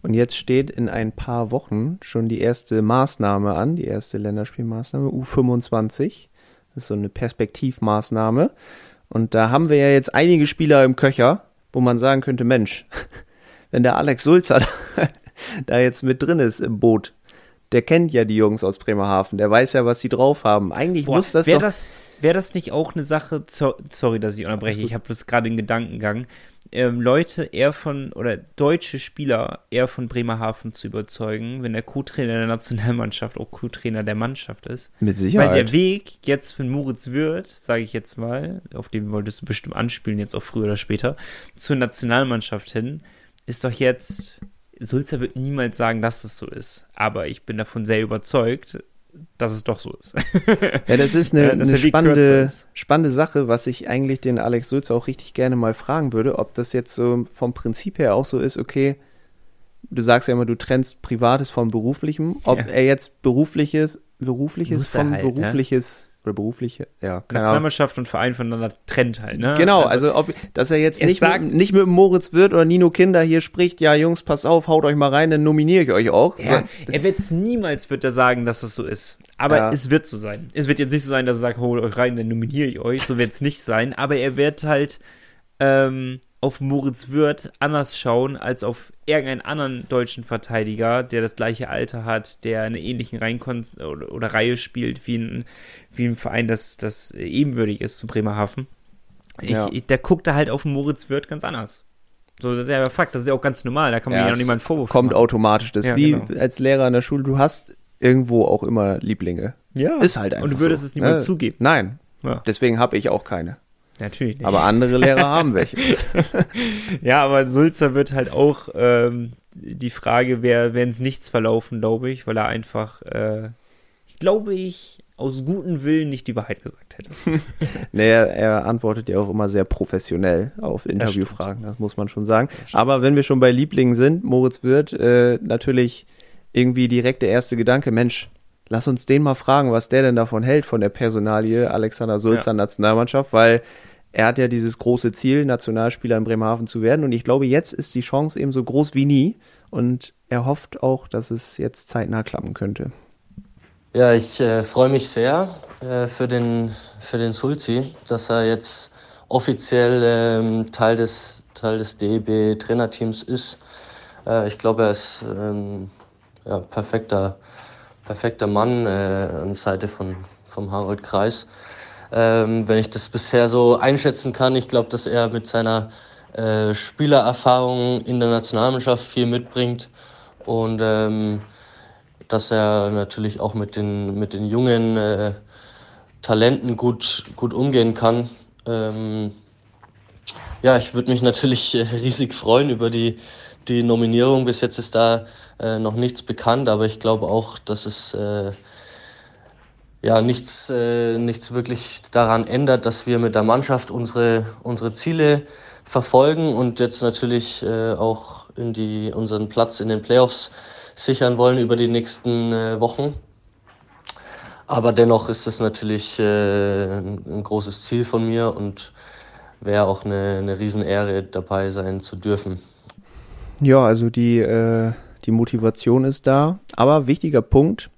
Und jetzt steht in ein paar Wochen schon die erste Maßnahme an, die erste Länderspielmaßnahme, U25. Das ist so eine Perspektivmaßnahme. Und da haben wir ja jetzt einige Spieler im Köcher, wo man sagen könnte, Mensch, wenn der Alex Sulzer da jetzt mit drin ist im Boot, der kennt ja die Jungs aus Bremerhaven, der weiß ja, was sie drauf haben. Eigentlich muss das
Wäre
doch...
das, wär das nicht auch eine Sache, so, sorry, dass ich unterbreche, ich habe bloß gerade den Gedankengang, ähm, Leute eher von, oder deutsche Spieler eher von Bremerhaven zu überzeugen, wenn der Co-Trainer der Nationalmannschaft auch Co-Trainer der Mannschaft ist.
mit
Weil
Sicherheit.
der Weg jetzt für Moritz Wirth, sage ich jetzt mal, auf den wolltest du bestimmt anspielen, jetzt auch früher oder später, zur Nationalmannschaft hin, ist doch jetzt, Sulzer wird niemals sagen, dass das so ist. Aber ich bin davon sehr überzeugt, dass es doch so ist.
Ja, das ist eine, eine spannende,
ist.
spannende Sache, was ich eigentlich den Alex Sulz auch richtig gerne mal fragen würde, ob das jetzt so vom Prinzip her auch so ist, okay, du sagst ja immer, du trennst Privates von Beruflichem. Ob
Ja.
er jetzt Berufliches, Berufliches
Muss er
von
halt, ne?
Berufliches oder berufliche, ja.
Nationalmannschaft und Verein voneinander trennt halt, ne?
Genau, also, ob, dass er jetzt nicht,
sagt-
mit, nicht mit Moritz Wirth oder Nino Kinder hier spricht, ja Jungs, pass auf, haut euch mal rein, dann nominiere ich euch auch.
Ja,
So-
er wird es niemals wird er sagen, dass das so ist. Aber
Ja.
es wird so sein. Es wird jetzt nicht so sein, dass er sagt, holt euch rein, dann nominiere ich euch. So wird es nicht sein. Aber er wird halt ähm, auf Moritz Wirth anders schauen als auf irgendeinen anderen deutschen Verteidiger, der das gleiche Alter hat, der eine ähnlichen Reihenkon oder, oder Reihe spielt wie ein, wie ein Verein, das, das ebenwürdig ist zu Bremerhaven. Ich,
Ja.
ich, der guckt da halt auf Moritz Wirth ganz anders. So, das ist ja Fakt, das ist ja auch ganz normal, da kann man
Ja,
ja noch
es
niemand Vorwurf
kommt
machen.
automatisch. Das ist
Ja,
wie
genau.
als Lehrer in der Schule, du hast irgendwo auch immer Lieblinge.
Ja.
Ist halt einfach
Und du würdest
so,
es niemals
ne?
zugeben.
Nein,
Ja,
deswegen habe ich auch keine.
Natürlich nicht.
Aber andere Lehrer haben welche.
ja, aber Sulzer wird halt auch ähm, die Frage, wer wäre ins Nichts verlaufen, glaube ich, weil er einfach, äh, ich glaube ich, aus gutem Willen nicht die Wahrheit gesagt hätte.
Nee, er, er antwortet ja auch immer sehr professionell auf Interviewfragen, das muss man schon sagen. Aber wenn wir schon bei Lieblingen sind, Moritz Wirth, äh, natürlich irgendwie direkt der erste Gedanke, Mensch, lass uns den mal fragen, was der denn davon hält, von der Personalie Alexander Sulzer
Ja.
Nationalmannschaft, weil er hat ja dieses große Ziel, Nationalspieler in Bremerhaven zu werden. Und ich glaube, jetzt ist die Chance eben so groß wie nie. Und er hofft auch, dass es jetzt zeitnah klappen könnte.
Ja, ich äh, freue mich sehr äh, für, den, für den Sulti, dass er jetzt offiziell ähm, Teil des, Teil des DEB-Trainerteams ist. Äh, ich glaube, er ist ähm, ja, perfekter, perfekter Mann äh, an der Seite von, vom Harold Kreis. Ähm, wenn ich das bisher so einschätzen kann, ich glaube, dass er mit seiner äh, Spielererfahrung in der Nationalmannschaft viel mitbringt und ähm, dass er natürlich auch mit den, mit den jungen äh, Talenten gut, gut umgehen kann. Ähm, ja, ich würde mich natürlich äh, riesig freuen über die, die Nominierung. Bis jetzt ist da äh, noch nichts bekannt, aber ich glaube auch, dass es äh, ja, nichts, äh, nichts wirklich daran ändert, dass wir mit der Mannschaft unsere, unsere Ziele verfolgen und jetzt natürlich äh, auch in die, unseren Platz in den Playoffs sichern wollen über die nächsten äh, Wochen. Aber dennoch ist das natürlich äh, ein, ein großes Ziel von mir und wäre auch eine, eine Riesenehre, dabei sein zu dürfen.
Ja, also die, äh, die Motivation ist da. Aber wichtiger Punkt,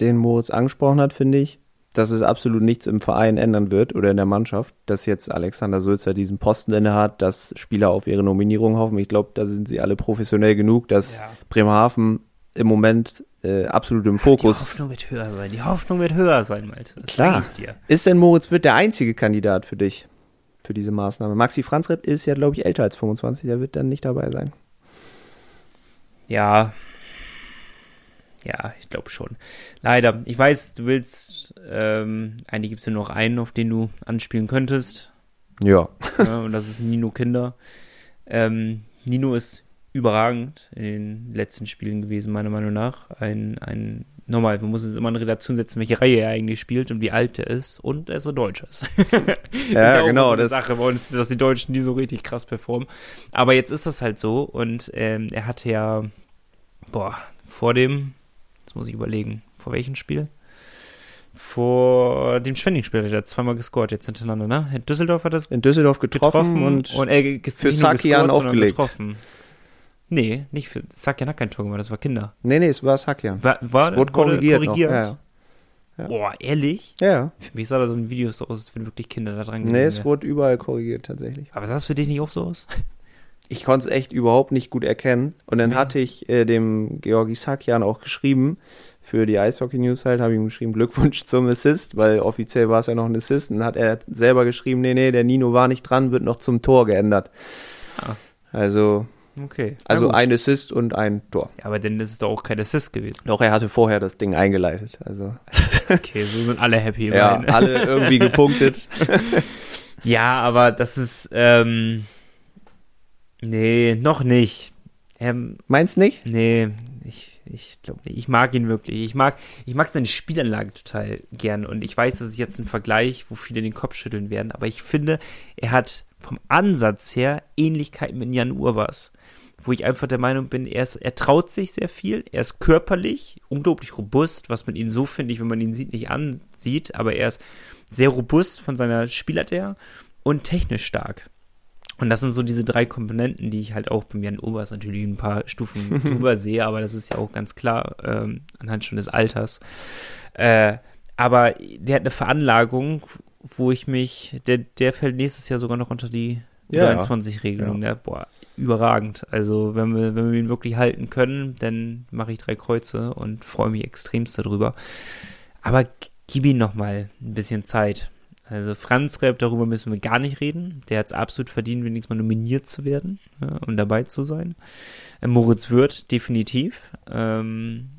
den Moritz angesprochen hat, finde ich, dass es absolut nichts im Verein ändern wird oder in der Mannschaft, dass jetzt Alexander Sulzer diesen Posten inne hat, dass Spieler auf ihre Nominierung hoffen. Ich glaube, da sind sie alle professionell genug, dass
Ja.
Bremerhaven im Moment äh, absolut im
Die
Fokus
Hoffnung wird höher sein. Die Hoffnung wird höher sein, Malte. Das
Klar.
sag ich dir.
ist. Denn Moritz wird der einzige Kandidat für dich, für diese Maßnahme? Maxi Franzreb ist ja, glaube ich, älter als 25, der wird dann nicht dabei sein.
Ja. Ja, ich glaube schon. Leider. Ich weiß, du willst, ähm, eigentlich gibt es nur noch einen, auf den du anspielen könntest.
Ja.
ja, und das ist Nino Kinder. Ähm, Nino ist überragend in den letzten Spielen gewesen, meiner Meinung nach. Ein, ein, nochmal, man muss jetzt immer in Relation setzen, welche Reihe er eigentlich spielt und wie alt er ist und er so deutsch ist.
Ja,
ist
genau,
so
das-
Sache bei uns, dass die Deutschen nie so richtig krass performen. Aber jetzt ist das halt so und ähm, er hatte ja, boah, vor dem, jetzt muss ich überlegen, vor welchem Spiel? Vor dem Schwenning-Spiel hat er zweimal gescored jetzt hintereinander, ne? In Düsseldorf hat er es
In Düsseldorf getroffen,
getroffen,
und,
er ges-
für Sakian aufgelegt.
Getroffen. Nee, nicht für Sakian hat kein Tor gemacht, das war Kinder.
Nee, nee, es war Sakian.
War, war,
es wurde korrigiert. Noch. Ja, ja.
Boah, ehrlich?
ja. ja.
Für mich sah da so ein Video so aus, als wenn wirklich Kinder da dran
Nee, es wurde überall korrigiert tatsächlich.
Aber sah es für dich nicht auch so aus?
Ich konnte es echt überhaupt nicht gut erkennen. Und dann
Nee.
hatte ich äh, dem Georgi Sakian auch geschrieben, für die Eishockey News halt, habe ich ihm geschrieben, Glückwunsch zum Assist, weil offiziell war es ja noch ein Assist. Und dann hat er selber geschrieben, nee, nee, der Nino war nicht dran, wird noch zum Tor geändert.
Ah.
Also,
Okay.
Also ein Assist und ein Tor.
Ja, aber dann ist es doch auch kein Assist gewesen.
Doch, er hatte vorher das Ding eingeleitet. Also,
Okay, so sind alle happy.
ja,
immerhin.
alle irgendwie gepunktet.
Ja, aber das ist, ähm, nee, noch nicht. Ähm,
Meinst nicht?
nee, ich, ich glaube nicht. Ich mag ihn wirklich. Ich mag, ich mag seine Spielanlage total gern. Und ich weiß, das ist jetzt ein Vergleich, wo viele den Kopf schütteln werden. Aber ich finde, er hat vom Ansatz her Ähnlichkeit mit Jan Urbas. Wo ich einfach der Meinung bin, er, ist, er traut sich sehr viel, er ist körperlich unglaublich robust, was man ihn so, finde ich, wenn man ihn sieht, nicht ansieht, aber er ist sehr robust von seiner Spielart her und technisch stark. Und das sind so diese drei Komponenten, die ich halt auch bei Jan Obers natürlich ein paar Stufen drüber sehe, aber das ist ja auch ganz klar ähm, anhand schon des Alters. Äh, aber der hat eine Veranlagung, wo ich mich, der, der fällt nächstes Jahr sogar noch unter die
Ja,
23-Regelung.
ja.
Ja. Boah, überragend. Also wenn wir, wenn wir ihn wirklich halten können, dann mache ich drei Kreuze und freue mich extremst darüber. Aber gib ihm noch mal ein bisschen Zeit. Also Franz Repp, darüber müssen wir gar nicht reden. Der hat es absolut verdient, wenigstens mal nominiert zu werden ja, und dabei zu sein. Äh, Moritz Wirth, definitiv. Ähm,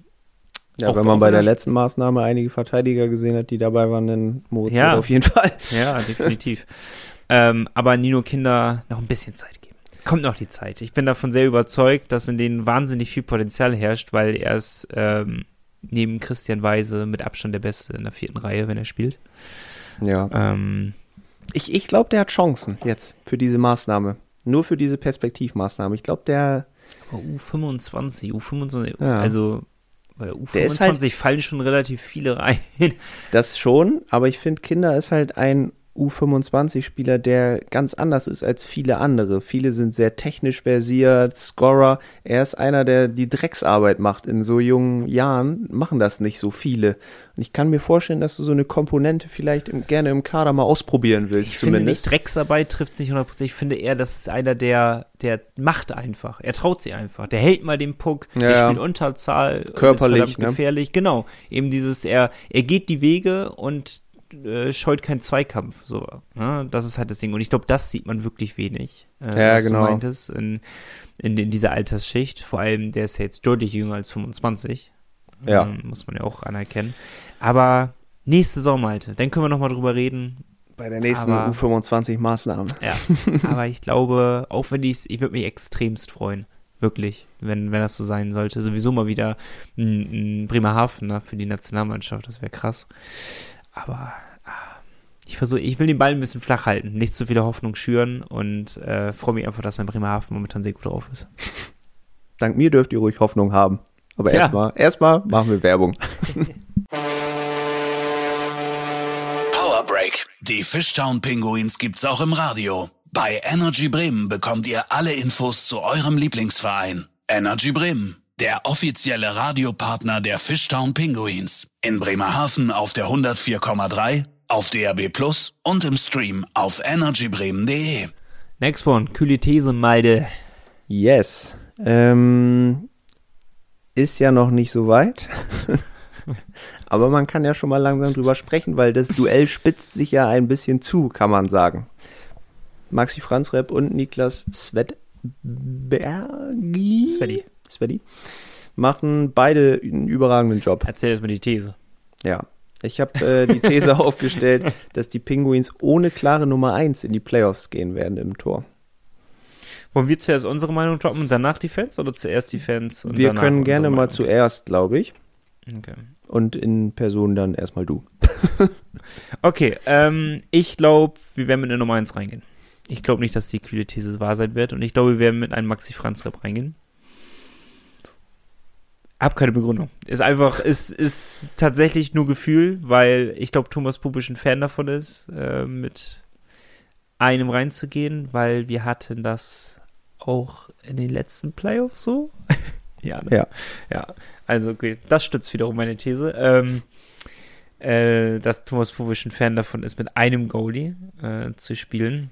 Ja,
Auch-
wenn man bei der
er-
letzten Maßnahme einige Verteidiger gesehen hat, die dabei waren, dann Moritz
Ja.
Wirth auf jeden Fall.
Ja, definitiv. ähm, aber Nino Kinder noch ein bisschen Zeit geben. Kommt noch die Zeit. Ich bin davon sehr überzeugt, dass in denen wahnsinnig viel Potenzial herrscht, weil er ist ähm, neben Christian Weise mit Abstand der Beste in der vierten Reihe, wenn er spielt.
Ja.
Ähm,
Ich, ich glaube, der hat Chancen jetzt für diese Maßnahme. Nur für diese Perspektivmaßnahme. Ich glaube, der,
aber U25, U25,
Ja.
also bei U25
Der ist halt-
fallen schon relativ viele rein.
das schon, aber ich finde, Kinder ist halt ein U25-Spieler, der ganz anders ist als viele andere. Viele sind sehr technisch versiert, Scorer. Er ist einer, der die Drecksarbeit macht. In so jungen Jahren machen das nicht so viele. Und ich kann mir vorstellen, dass du so eine Komponente vielleicht im, gerne im Kader mal ausprobieren willst,
Ich finde
zumindest.
nicht, Drecksarbeit trifft es nicht 100%. Ich finde eher, das ist einer, der, der macht einfach. Er traut sich einfach. Der hält mal den Puck,
Ja,
der spielt Unterzahl.
Körperlich,
Ist
ne?
gefährlich. Genau. Eben dieses, er, er geht die Wege und äh, scheut keinen Zweikampf. So, ne? Das ist halt das Ding. Und ich glaube, das sieht man wirklich wenig. Äh,
Ja,
was
genau.
Du meintest, in, in, in dieser Altersschicht. Vor allem, der ist ja jetzt deutlich jünger als 25.
Ja.
Ähm, muss man ja auch anerkennen. Aber nächste Saison, Malte, dann können wir nochmal drüber reden,
Bei der nächsten
Aber-
U25-Maßnahme.
ja, aber ich glaube, auch wenn ich ich würde mich extremst freuen. Wirklich, wenn, wenn das so sein sollte. Sowieso mal wieder ein, ein Bremerhavener für die Nationalmannschaft, das wäre krass. Aber ah, ich versuche, ich will den Ball ein bisschen flach halten, nicht zu viele Hoffnung schüren und äh, freue mich einfach, dass ein Bremerhaven momentan sehr gut drauf ist.
Dank mir dürft ihr ruhig Hoffnung haben. Aber
Ja.
erstmal, erstmal machen wir Werbung.
Power Break. Die Fishtown Pinguins gibt's auch im Radio. Bei Energy Bremen bekommt ihr alle Infos zu eurem Lieblingsverein. Energy Bremen, der offizielle Radiopartner der Fishtown Pinguins. In Bremerhaven auf der 104,3, auf DAB Plus und im Stream auf energybremen.de.
Next one, kühle These, Malde.
Yes. Ähm, ist ja noch nicht so weit. Aber man kann ja schon mal langsam drüber sprechen, weil das Duell spitzt sich ja ein bisschen zu, kann man sagen. Maxi Franzrep und Niklas Svedbergi.
Svedi.
Svedi. Machen beide einen überragenden Job.
Erzähl jetzt mal die These.
Ja. Ich habe äh, die These aufgestellt, dass die Pinguins ohne klare Nummer 1 in die Playoffs gehen werden im Tor.
Wollen wir zuerst unsere Meinung droppen und danach die Fans oder zuerst die Fans? Und
Wir können gerne mal zuerst, glaube ich.
Okay.
Und in Person dann erstmal du.
Okay, ähm, ich glaube, wir werden mit einer Nummer 1 reingehen. Ich glaube nicht, dass die kühle These wahr sein wird und ich glaube, wir werden mit einem Maxi Franz Rap reingehen. Hab keine Begründung. Ist einfach, ist, ist tatsächlich nur Gefühl, weil ich glaube, Thomas Pupisch ein Fan davon ist, äh, mit einem reinzugehen, weil wir hatten das auch in den letzten Playoffs so. ja, ne?
Ja.
Ja, also okay, das stützt wiederum meine These. Ähm, äh, dass Thomas Pupisch ein Fan davon ist, mit einem Goalie äh, zu spielen.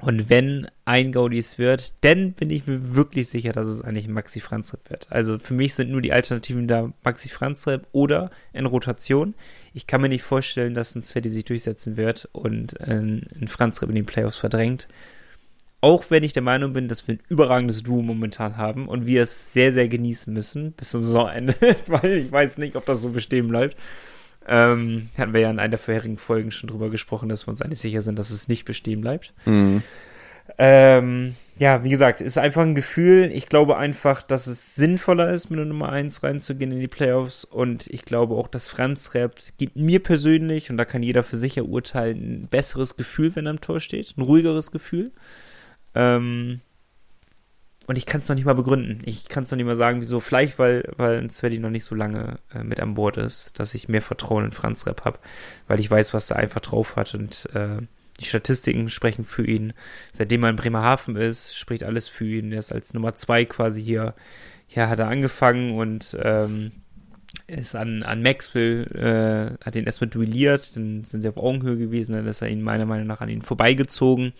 Und wenn ein Goalie es wird, dann bin ich mir wirklich sicher, dass es eigentlich Maxi Franzrep wird. Also für mich sind nur die Alternativen da Maxi Franzrep oder in Rotation. Ich kann mir nicht vorstellen, dass ein Sveti sich durchsetzen wird und äh, ein Franzrep in den Playoffs verdrängt. Auch wenn ich der Meinung bin, dass wir ein überragendes Duo momentan haben und wir es sehr, sehr genießen müssen bis zum Saisonende, weil ich weiß nicht, ob das so bestehen bleibt. Ähm, hatten wir ja in einer der vorherigen Folgen schon drüber gesprochen, dass wir uns eigentlich sicher sind, dass es nicht bestehen bleibt. Ähm, ja, wie gesagt, ist einfach ein Gefühl. Ich glaube einfach, dass es sinnvoller ist, mit der Nummer 1 reinzugehen in die Playoffs. Und ich glaube auch, dass Franz Rept gibt mir persönlich, und da kann jeder für sich urteilen, ein besseres Gefühl, wenn er am Tor steht. Ein ruhigeres Gefühl. Ähm, und ich kann es noch nicht mal begründen. Ich kann es noch nicht mal sagen, wieso. Vielleicht, weil, weil Svetty noch nicht so lange äh, mit an Bord ist, dass ich mehr Vertrauen in Franz Rep habe, weil ich weiß, was er einfach drauf hat und äh, die Statistiken sprechen für ihn. Seitdem er in Bremerhaven ist, spricht alles für ihn. Er ist als Nummer zwei quasi hier, hier hat er angefangen und ähm, ist an, an Maxwell, äh, hat ihn erstmal duelliert, dann sind sie auf Augenhöhe gewesen, dann ist er ihn meiner Meinung nach an ihn vorbeigezogen.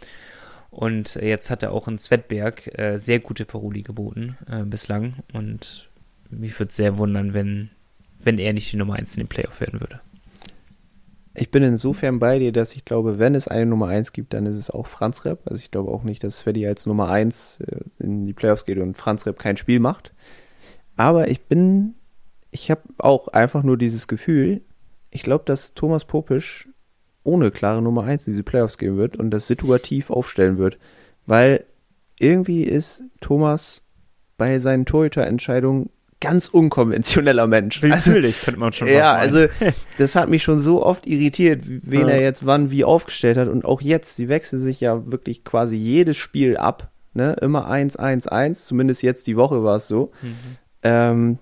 Und jetzt hat er auch in Svetberg äh, sehr gute Paroli geboten äh, bislang. Und mich würde es sehr wundern, wenn, wenn er nicht die Nummer 1 in den Playoff werden würde.
Ich bin insofern bei dir, dass ich glaube, wenn es eine Nummer 1 gibt, dann ist es auch Franz Repp. Also ich glaube auch nicht, dass Freddy als Nummer 1 äh, in die Playoffs geht und Franz Repp kein Spiel macht. Aber ich bin, ich habe auch einfach nur dieses Gefühl, ich glaube, dass Thomas Popisch ohne klare Nummer 1 diese Playoffs gehen wird und das situativ aufstellen wird. Weil irgendwie ist Thomas bei seinen Torhüter-Entscheidungen ganz unkonventioneller Mensch.
Willkürlich, also, könnte man schon
Ja, also das hat mich schon so oft irritiert, wen ja. er jetzt wann wie aufgestellt hat. Und auch jetzt, sie wechseln sich ja wirklich quasi jedes Spiel ab. Ne? Immer 1, 1, 1. Zumindest jetzt die Woche war es so. Mhm. Ähm,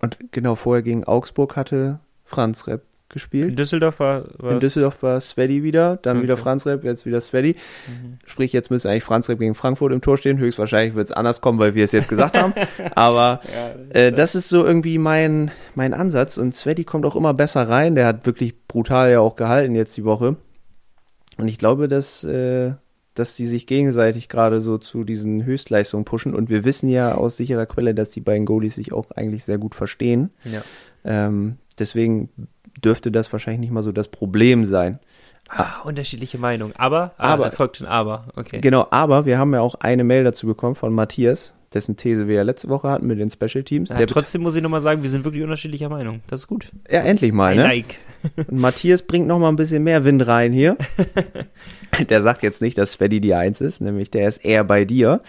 und genau vorher gegen Augsburg hatte Franz Repp gespielt.
In Düsseldorf war
In Düsseldorf war Svedi wieder, dann okay. wieder Franz Repp, jetzt wieder Svedi. Mhm. Sprich, jetzt müsste eigentlich Franz Repp gegen Frankfurt im Tor stehen. Höchstwahrscheinlich wird es anders kommen, weil wir es jetzt gesagt haben. Aber ja, äh, das ist so irgendwie mein, mein Ansatz. Und Svedi kommt auch immer besser rein. Der hat wirklich brutal ja auch gehalten jetzt die Woche. Und ich glaube, dass, äh, dass die sich gegenseitig gerade so zu diesen Höchstleistungen pushen. Und wir wissen ja aus sicherer Quelle, dass die beiden Goalies sich auch eigentlich sehr gut verstehen.
Ja.
Ähm, deswegen dürfte das wahrscheinlich nicht mal so das Problem sein.
Ah, unterschiedliche Meinung. Aber,
ah, aber
folgt ein Aber, okay.
Genau, aber wir haben ja auch eine Mail dazu bekommen von Matthias, dessen These wir ja letzte Woche hatten mit den Special Teams.
Ja, trotzdem muss ich nochmal sagen, wir sind wirklich unterschiedlicher Meinung. Das ist gut.
Ja, endlich mal, ne?
Like.
Und Matthias bringt nochmal ein bisschen mehr Wind rein hier. der sagt jetzt nicht, dass Sveddy die Eins ist, nämlich der ist eher bei dir.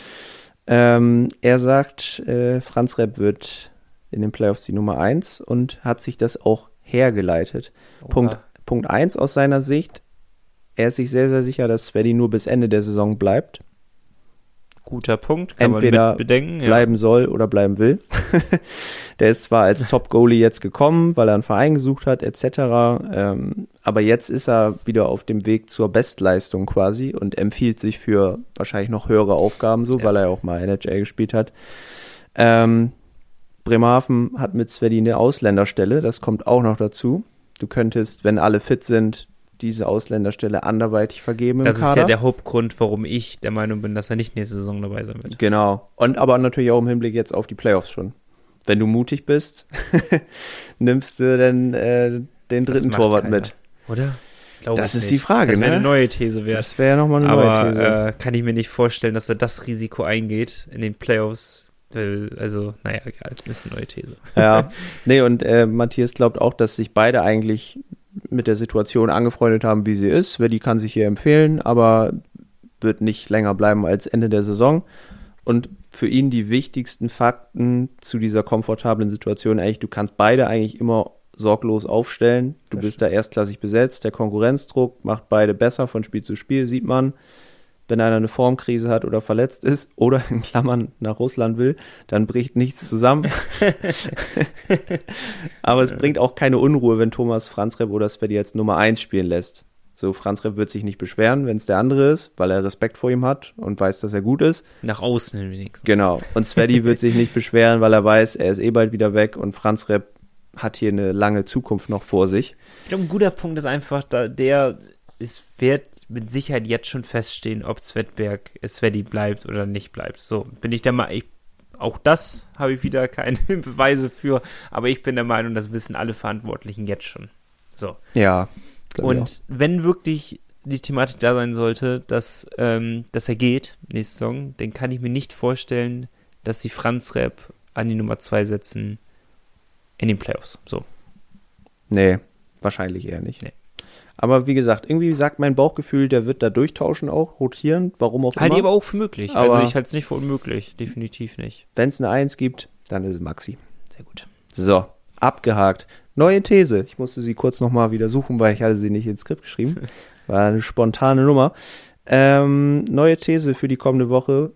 Ähm, er sagt, äh, Franz Repp wird in den Playoffs die Nummer 1 und hat sich das auch hergeleitet. Oha. Punkt, Punkt 1 aus seiner Sicht, er ist sich sehr, sehr sicher, dass Svedi nur bis Ende der Saison bleibt.
Guter Punkt, kann
Entweder
man bedenken.
Ja. bleiben soll oder bleiben will. der ist zwar als Top-Goalie jetzt gekommen, weil er einen Verein gesucht hat, etc. Ähm, aber jetzt ist er wieder auf dem Weg zur Bestleistung quasi und empfiehlt sich für wahrscheinlich noch höhere Aufgaben so, ja. weil er auch mal NHL gespielt hat. Ähm, Bremerhaven hat mit Svedi eine Ausländerstelle, das kommt auch noch dazu. Du könntest, wenn alle fit sind, diese Ausländerstelle anderweitig vergeben.
Das ist ja der Hauptgrund, warum ich der Meinung bin, dass er nicht nächste Saison dabei sein wird.
Genau. Und aber natürlich auch im Hinblick jetzt auf die Playoffs schon. Wenn du mutig bist, nimmst du dann äh, den dritten Torwart keiner. mit.
Oder?
Glaube das ist nicht. die Frage,
das
ne?
Das wäre eine neue These wert.
Das wäre ja nochmal eine
aber,
neue These.
Äh, kann ich mir nicht vorstellen, dass er das Risiko eingeht, in den Playoffs also, naja, egal, das ist eine neue These.
Ja, nee, und äh, Matthias glaubt auch, dass sich beide eigentlich mit der Situation angefreundet haben, wie sie ist. Wer die kann sich hier empfehlen, aber wird nicht länger bleiben als Ende der Saison. Und für ihn die wichtigsten Fakten zu dieser komfortablen Situation eigentlich, du kannst beide eigentlich immer sorglos aufstellen. Du das bist stimmt. da erstklassig besetzt. Der Konkurrenzdruck macht beide besser von Spiel zu Spiel, sieht man wenn einer eine Formkrise hat oder verletzt ist oder in Klammern nach Russland will, dann bricht nichts zusammen. Aber es bringt auch keine Unruhe, wenn Thomas Franzrepp oder Sveti jetzt Nummer 1 spielen lässt. So, Franzrepp wird sich nicht beschweren, wenn es der andere ist, weil er Respekt vor ihm hat und weiß, dass er gut ist.
Nach außen hin wenigstens.
Genau. Und Sveti wird sich nicht beschweren, weil er weiß, er ist eh bald wieder weg und Franzrepp hat hier eine lange Zukunft noch vor sich.
Ich glaube, ein guter Punkt ist einfach, da der, es wird mit Sicherheit jetzt schon feststehen, ob Svetberg Sveti bleibt oder nicht bleibt. So, bin ich der Meinung, auch das habe ich wieder keine Beweise für, aber ich bin der Meinung, das wissen alle Verantwortlichen jetzt schon. So.
Ja.
Und wenn wirklich die Thematik da sein sollte, dass, ähm, dass er geht, nächste Song, dann kann ich mir nicht vorstellen, dass sie Franz Rap an die Nummer 2 setzen in den Playoffs. So.
Nee, wahrscheinlich eher nicht. Nee. Aber wie gesagt, irgendwie sagt mein Bauchgefühl, der wird da durchtauschen auch, rotieren, warum auch
halt
immer.
Halte ich aber auch für möglich. Also aber also ich halte es nicht für unmöglich, definitiv nicht.
Wenn es eine Eins gibt, dann ist es Maxi.
Sehr gut.
So, abgehakt. Neue These. Ich musste sie kurz nochmal wieder suchen, weil ich hatte sie nicht ins Skript geschrieben. War eine spontane Nummer. Ähm, neue These für die kommende Woche.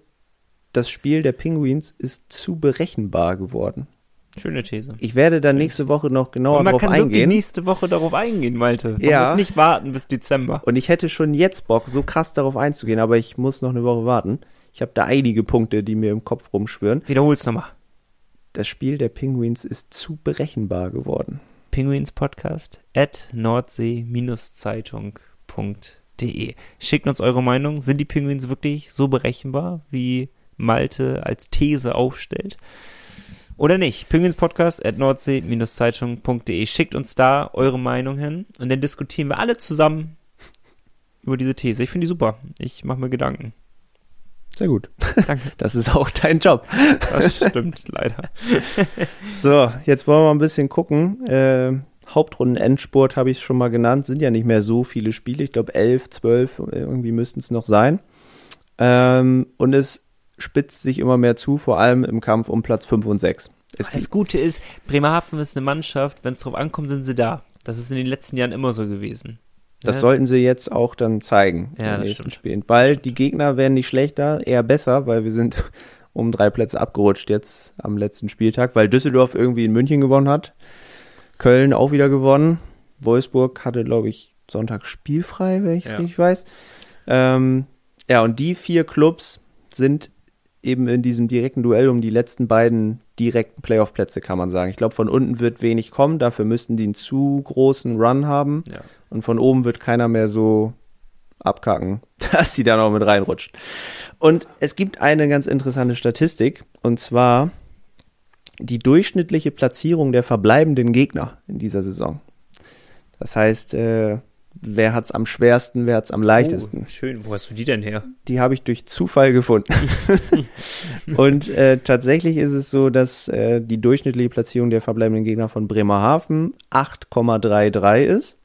das Spiel der Penguins ist zu berechenbar geworden.
Schöne These.
Ich werde dann nächste Woche noch genauer
Und man
drauf
kann
eingehen.
nächste Woche darauf eingehen, Malte. Man
Ja.
muss nicht warten bis Dezember.
Und ich hätte schon jetzt Bock, so krass darauf einzugehen, aber ich muss noch eine Woche warten. Ich habe da einige Punkte, die mir im Kopf rumschwirren.
Wiederhol's nochmal.
Das Spiel der Penguins ist zu berechenbar geworden.
Penguins Podcast at nordsee-zeitung.de. Schickt uns eure Meinung. Sind die Penguins wirklich so berechenbar, wie Malte als These aufstellt? Oder nicht? Penguins Podcast at nordsee-zeitung.de. Schickt uns da eure Meinung hin und dann diskutieren wir alle zusammen über diese These. Ich finde die super. Ich mache mir Gedanken.
Sehr gut.
Danke.
Das ist auch dein Job.
Das stimmt leider.
So, jetzt wollen wir mal ein bisschen gucken. Äh, Hauptrunden-Endspurt habe ich schon mal genannt. Sind ja nicht mehr so viele Spiele. Ich glaube, elf, zwölf, irgendwie müssten es noch sein. Ähm, und es spitzt sich immer mehr zu, vor allem im Kampf um Platz 5 und 6. Es
Das Gute ist, Bremerhaven ist eine Mannschaft, wenn es drauf ankommt, sind sie da. Das ist in den letzten Jahren immer so gewesen.
das
Ja,
sollten sie jetzt auch dann zeigen
Ja,
in
das
den nächsten
stimmt.
Spielen. Weil die Gegner werden nicht schlechter, eher besser, weil wir sind um drei Plätze abgerutscht jetzt am letzten Spieltag, weil Düsseldorf irgendwie in München gewonnen hat. Köln auch wieder gewonnen. Wolfsburg hatte, glaube ich, Sonntag spielfrei, wenn ich es
Ja.
richtig weiß. Ähm, ja, und die vier Clubs sind eben in diesem direkten Duell um die letzten beiden direkten Playoff-Plätze, kann man sagen. Ich glaube, von unten wird wenig kommen, dafür müssten die einen zu großen Run haben.
Ja.
Und von oben wird keiner mehr so abkacken, dass sie da noch mit reinrutscht. Und es gibt eine ganz interessante Statistik, und zwar die durchschnittliche Platzierung der verbleibenden Gegner in dieser Saison. Das heißt, äh, wer hat's am schwersten, wer hat's am leichtesten.
Oh, schön. Wo hast du die denn her?
Die habe ich durch Zufall gefunden. und äh, tatsächlich ist es so, dass äh, die durchschnittliche Platzierung der verbleibenden Gegner von Bremerhaven 8,33 ist.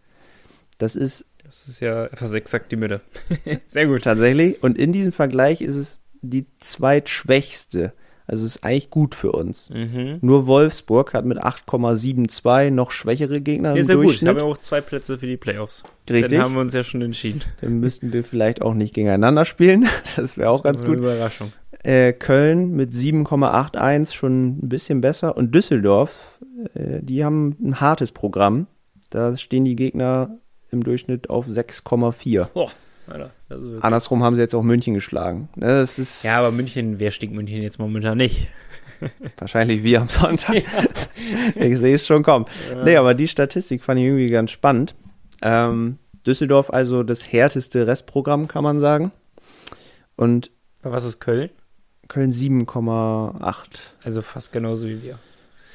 Das ist
Das ist ja fast exakt die Mitte. Sehr gut.
tatsächlich. Und in diesem Vergleich ist es die zweitschwächste. Also es ist eigentlich gut für uns.
Mhm.
Nur Wolfsburg hat mit 8,72 noch schwächere Gegner
Nee,
im
sehr gut.
Durchschnitt.
Haben wir auch zwei Plätze für die Playoffs.
Richtig.
Dann haben wir uns ja schon entschieden.
Dann müssten wir vielleicht auch nicht gegeneinander spielen. Das wäre auch ganz
Das war
gut.
Überraschung.
Äh, Köln mit 7,81 schon ein bisschen besser. Und Düsseldorf, äh, die haben ein hartes Programm. Da stehen die Gegner im Durchschnitt auf 6,4.
Boah, Alter.
Andersrum haben sie jetzt auch München geschlagen. Ne, Das ist
ja, aber München, wer stieg München jetzt momentan nicht?
wahrscheinlich wie am Sonntag. ich sehe es schon kommen. Nee, aber die Statistik fand ich irgendwie ganz spannend. Ähm, Düsseldorf also das härteste Restprogramm, kann man sagen. Und
Was ist Köln?
Köln 7,8.
Also fast genauso wie wir.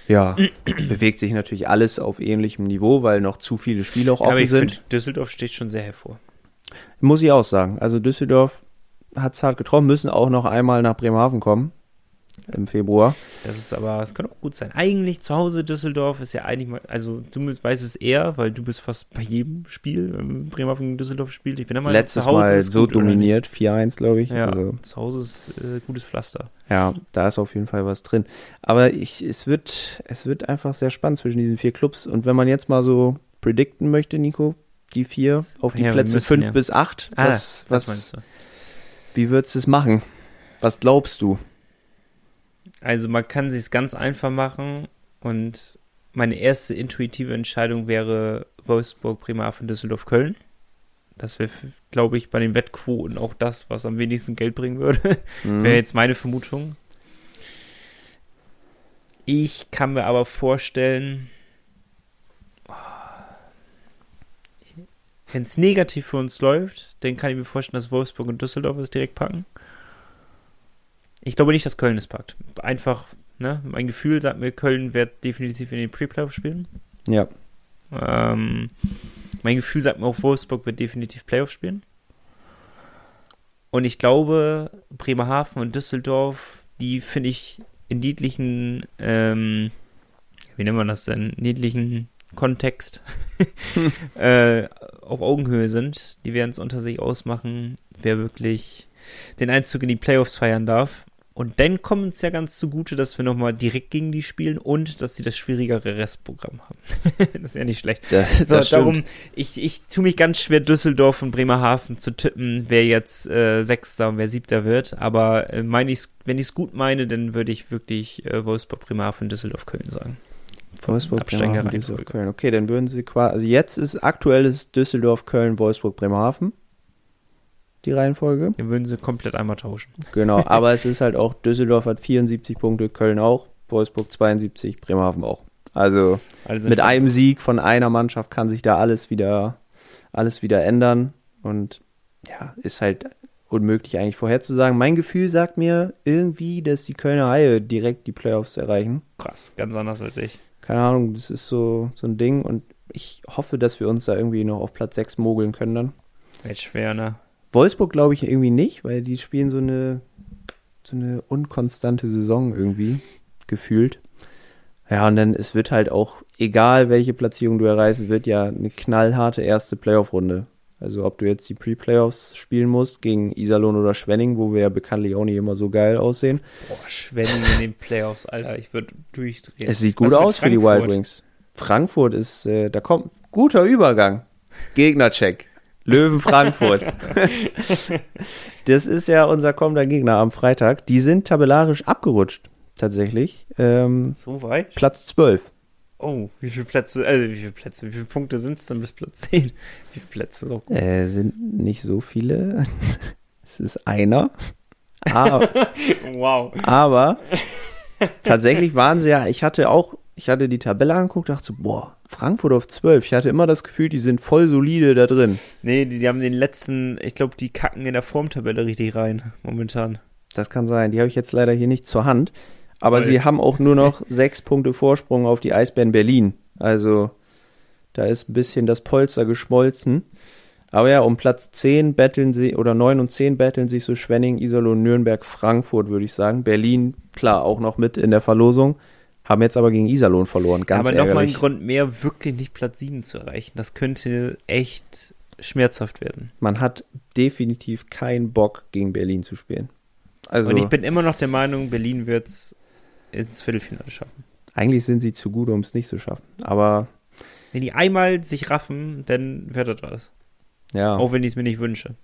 Ja, bewegt sich natürlich alles auf ähnlichem Niveau, weil noch zu viele Spiele auch
Ja, aber
offen
ich
sind.
Düsseldorf steht schon sehr hervor.
Muss ich auch sagen. Also Düsseldorf hat's hart getroffen, müssen auch noch einmal nach Bremerhaven kommen im Februar.
Das ist aber, es kann auch gut sein. Eigentlich zu Hause Düsseldorf ist ja eigentlich mal, also du weißt es eher, weil du bist fast bei jedem Spiel, ähm, Bremerhaven gegen Düsseldorf spielt. Ich bin immer
Letztes
zu Hause
Mal
ist
so
gut,
dominiert, 4-1, glaube ich.
Ja,
Also,
zu Hause ist äh, gutes Pflaster.
ja, da ist auf jeden Fall was drin. Aber ich, es wird, es wird einfach sehr spannend zwischen diesen vier Clubs. Und wenn man jetzt mal so predikten möchte, Nico, die vier auf die
Ja,
Plätze
müssen,
fünf
ja.
bis acht,
Ah,
was,
was
was,
meinst du?
wie würdest du es machen? Was glaubst du?
Also man kann sich ganz einfach machen und meine erste intuitive Entscheidung wäre Wolfsburg, Bremerhaven, Düsseldorf, Köln. Das wäre, glaube ich, bei den Wettquoten auch das, was am wenigsten Geld bringen würde.
Mhm.
Wäre jetzt meine Vermutung. Ich kann mir aber vorstellen, wenn es negativ für uns läuft, dann kann ich mir vorstellen, dass Wolfsburg und Düsseldorf es direkt packen. Ich glaube nicht, dass Köln es packt. Einfach, ne, mein Gefühl sagt mir, Köln wird definitiv in den Pre-Playoff spielen.
Ja,
Ähm, mein Gefühl sagt mir auch, Wolfsburg wird definitiv Playoff spielen. Und ich glaube, Bremerhaven und Düsseldorf, die finde ich in niedlichen, ähm, wie nennt man das denn, niedlichen Kontext äh, auf Augenhöhe sind. Die werden es unter sich ausmachen, wer wirklich den Einzug in die Playoffs feiern darf. Und dann kommt uns ja ganz zugute, dass wir nochmal direkt gegen die spielen und dass sie das schwierigere Restprogramm haben. das ist ja nicht schlecht.
Das,
So,
das
darum, ich, ich tue mich ganz schwer, Düsseldorf und Bremerhaven zu tippen, wer jetzt äh, Sechster und wer Siebter wird. Aber äh, meine ich's, wenn ich es gut meine, dann würde ich wirklich äh, Wolfsburg, Bremerhaven, Düsseldorf, Köln sagen.
Wolfsburg, Bremerhaven. Köln. Okay, dann würden sie quasi, also jetzt ist aktuelles Düsseldorf, Köln, Wolfsburg, Bremerhaven. Die Reihenfolge.
Dann würden sie komplett einmal tauschen.
Genau, aber es ist halt auch, Düsseldorf hat 74 Punkte, Köln auch, Wolfsburg 72, Bremerhaven auch. Also
Also
mit einem Sieg von einer Mannschaft kann sich da alles wieder, alles wieder ändern. Und ja, ist halt unmöglich eigentlich vorherzusagen. Mein Gefühl sagt mir irgendwie, dass die Kölner Haie direkt die Playoffs erreichen.
krass, ganz anders als ich.
Keine Ahnung, das ist so, so ein Ding. Und ich hoffe, dass wir uns da irgendwie noch auf Platz 6 mogeln können dann.
Wird schwer, ne?
Wolfsburg glaube ich irgendwie nicht, weil die spielen so eine, so eine unkonstante Saison irgendwie gefühlt. Ja, und dann es wird halt auch, egal welche Platzierung du erreichst, wird ja eine knallharte erste Playoff-Runde. Also ob du jetzt die Pre-Playoffs spielen musst gegen Iserlohn oder Schwenning, wo wir ja bekanntlich auch nicht immer so geil aussehen.
Boah, Schwenning in den Playoffs, Alter, ich würde durchdrehen.
Es sieht gut aus für die? Wild Wings. Frankfurt ist, äh, da kommt guter Übergang. Gegnercheck. Löwen Frankfurt. das ist ja unser kommender Gegner am Freitag. Die sind tabellarisch abgerutscht, tatsächlich. Ähm,
So weit?
Platz 12.
Oh, wie viele Plätze, äh, wie viele Plätze, wie viele Punkte sind es denn bis Platz 10? Wie viele Plätze? So.
Äh, sind nicht so viele. es ist einer. Aber,
Wow.
aber tatsächlich waren sie ja, ich hatte auch, ich hatte die Tabelle angeguckt, dachte so, boah, Frankfurt auf 12. Ich hatte immer das Gefühl, die sind voll solide da drin.
Nee, die, die haben den letzten, ich glaube, die kacken in der Formtabelle richtig rein, momentan.
Das kann sein. Die habe ich jetzt leider hier nicht zur Hand. Aber
Weil-
sie haben auch nur noch sechs Punkte Vorsprung auf die Eisbären Berlin. Also da ist ein bisschen das Polster geschmolzen. Aber ja, um Platz 10 betteln sie, oder 9 und 10 betteln sich so Schwenning, Iserlohn, Nürnberg, Frankfurt, würde ich sagen. Berlin, klar, auch noch mit in der Verlosung. Haben jetzt aber gegen Iserlohn verloren. Ganz
Aber nochmal ein. Grund mehr, wirklich nicht Platz 7 zu erreichen. Das könnte echt schmerzhaft werden.
Man hat definitiv keinen Bock, gegen Berlin zu spielen. Also
Und ich bin immer noch der Meinung, Berlin wird es ins Viertelfinale schaffen.
eigentlich sind sie zu gut, um es nicht zu schaffen. Aber
Wenn die einmal sich raffen, dann wird das was.
ja.
Auch wenn ich es mir nicht wünsche.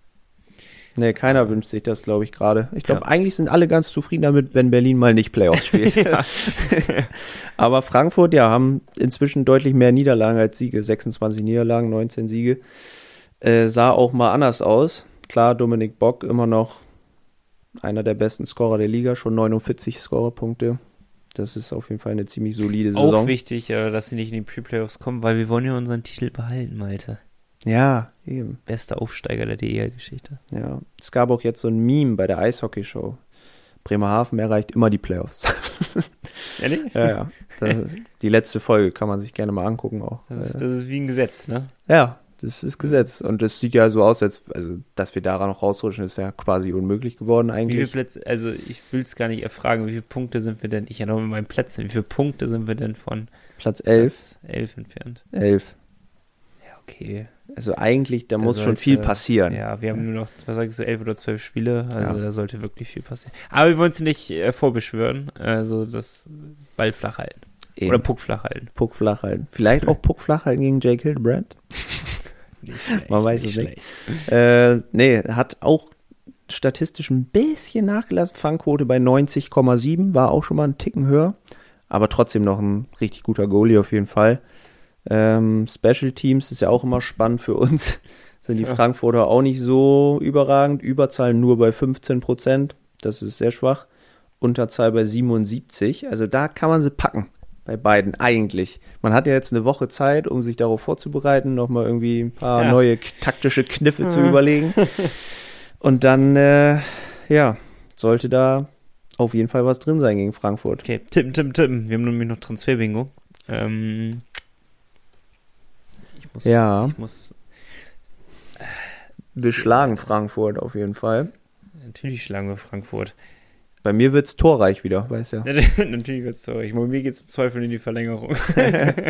Nee, keiner wünscht sich das, glaube ich, gerade. Ich glaube,
Ja.
eigentlich sind alle ganz zufrieden damit, wenn Berlin mal nicht Playoffs spielt. Aber Frankfurt, ja, haben inzwischen deutlich mehr Niederlagen als Siege. 26 Niederlagen, 19 Siege. Äh, sah auch mal anders aus. Klar, Dominik Bock immer noch einer der besten Scorer der Liga, schon 49 Scorerpunkte. Das ist auf jeden Fall eine ziemlich solide
Auch
Saison.
wichtig, äh, dass sie nicht in die Pre-Playoffs kommen, weil wir wollen ja unseren Titel behalten, Malte.
Ja, eben.
Bester Aufsteiger der DEL-Geschichte.
Ja. Es gab auch jetzt so ein Meme bei der Eishockey-Show. Bremerhaven erreicht immer die Playoffs.
Nee?
Ja, ja. Das, die letzte Folge kann man sich gerne mal angucken auch.
Das ist,
Äh,
das ist wie ein Gesetz, ne?
ja, das ist Gesetz. Und es sieht ja so aus, als, also, dass wir daran noch rausrutschen, ist ja quasi unmöglich geworden
Wie viele
eigentlich.
Plätze, also ich will es gar nicht erfragen, wie viele Punkte sind wir denn, ich ja noch mit meinen Plätzen, wie viele Punkte sind wir denn von
Platz 11,
Platz 11 entfernt?
11.
Ja, okay.
Also eigentlich, da
Da
muss schon
sollte-
viel passieren.
Ja, wir haben nur noch, was sagst du, elf oder zwölf Spiele, also
Ja.
da sollte wirklich viel passieren. Aber wir wollen es nicht äh, vorbeschwören, also das Ball flach halten.
Eben.
Oder Puck flach halten.
Puck flach halten. Vielleicht auch Puck flach halten gegen Jake Hildebrand.
Nicht schlecht,
Man weiß es
schlecht.
Äh, nee, hat auch statistisch ein bisschen nachgelassen. Fangquote bei 90,7 war auch schon mal ein Ticken höher. Aber trotzdem noch ein richtig guter Goalie auf jeden Fall. Ähm, Special Teams ist ja auch immer spannend für uns. Sind die
Ja.
Frankfurter auch nicht so überragend. Überzahl nur bei 15 Prozent. Das ist sehr schwach. Unterzahl bei 77. Also da kann man sie packen. Bei beiden eigentlich. Man hat ja jetzt eine Woche Zeit, um sich darauf vorzubereiten, nochmal irgendwie ein paar
Ja.
neue taktische Kniffe zu überlegen. Und dann, äh, ja, sollte da auf jeden Fall was drin sein gegen Frankfurt.
Okay, tippen, tippen, tippen. Wir haben nämlich noch Transfer-Bingo. Ähm, ich muss,
Ja.
ich muss
Wir schlagen Frankfurt auf jeden Fall.
natürlich schlagen wir Frankfurt.
Bei mir wird's torreich wieder, weißt ja.
natürlich wird's so. Ich, bei mir geht's im Zweifel in die Verlängerung.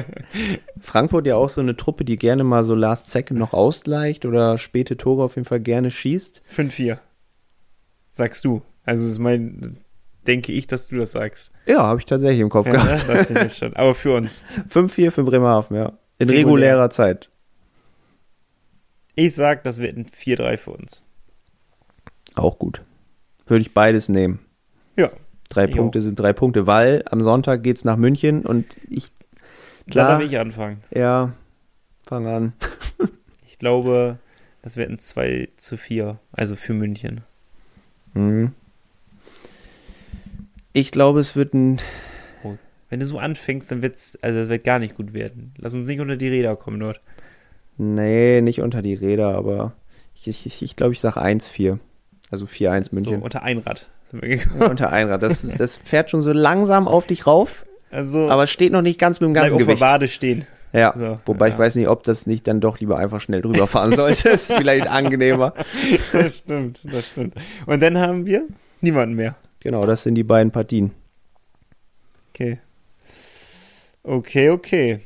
Frankfurt ja auch so eine Truppe, die gerne mal so Last Second noch ausgleicht oder späte Tore auf jeden Fall gerne schießt.
5-4. Sagst du. Also, das ist mein. denke ich, dass du das sagst.
Ja, habe ich tatsächlich im Kopf
Ja,
gehabt.
Dachte ich schon. Aber für uns.
5-4 für Bremerhaven, ja. In
Regulär.
regulärer Zeit.
Ich sag, das wird ein 4-3 für uns.
Auch gut. Würde ich beides nehmen. Drei
Jo.
Punkte sind drei Punkte, weil am Sonntag geht's nach München und ich,
Da
Klar.
darf ich anfangen.
ja, fang an.
Ich glaube, das wird ein 2 zu 4. Also für München.
Mhm. Ich glaube, es wird ein,
Wenn du so anfängst, dann wird's, also es wird gar nicht gut werden. Lass uns nicht unter die Räder kommen dort.
nee, nicht unter die Räder, aber ich, ich, ich, ich glaube, ich sage 1-4. Also 4-1
So,
München.
unter Einrad. Sind wir gekommen.
unter Einrad. Das, ist- das fährt schon so langsam auf dich rauf,
Also,
aber steht noch nicht ganz mit dem ganzen
auf der
Gewicht.
Wade stehen.
Ja,
So,
wobei
ja.
ich weiß nicht, ob das nicht dann doch lieber einfach schnell drüber fahren sollte. ist vielleicht angenehmer.
Das stimmt, das stimmt. Und dann haben wir niemanden mehr.
Genau, das sind die beiden Partien.
Okay. Okay, okay.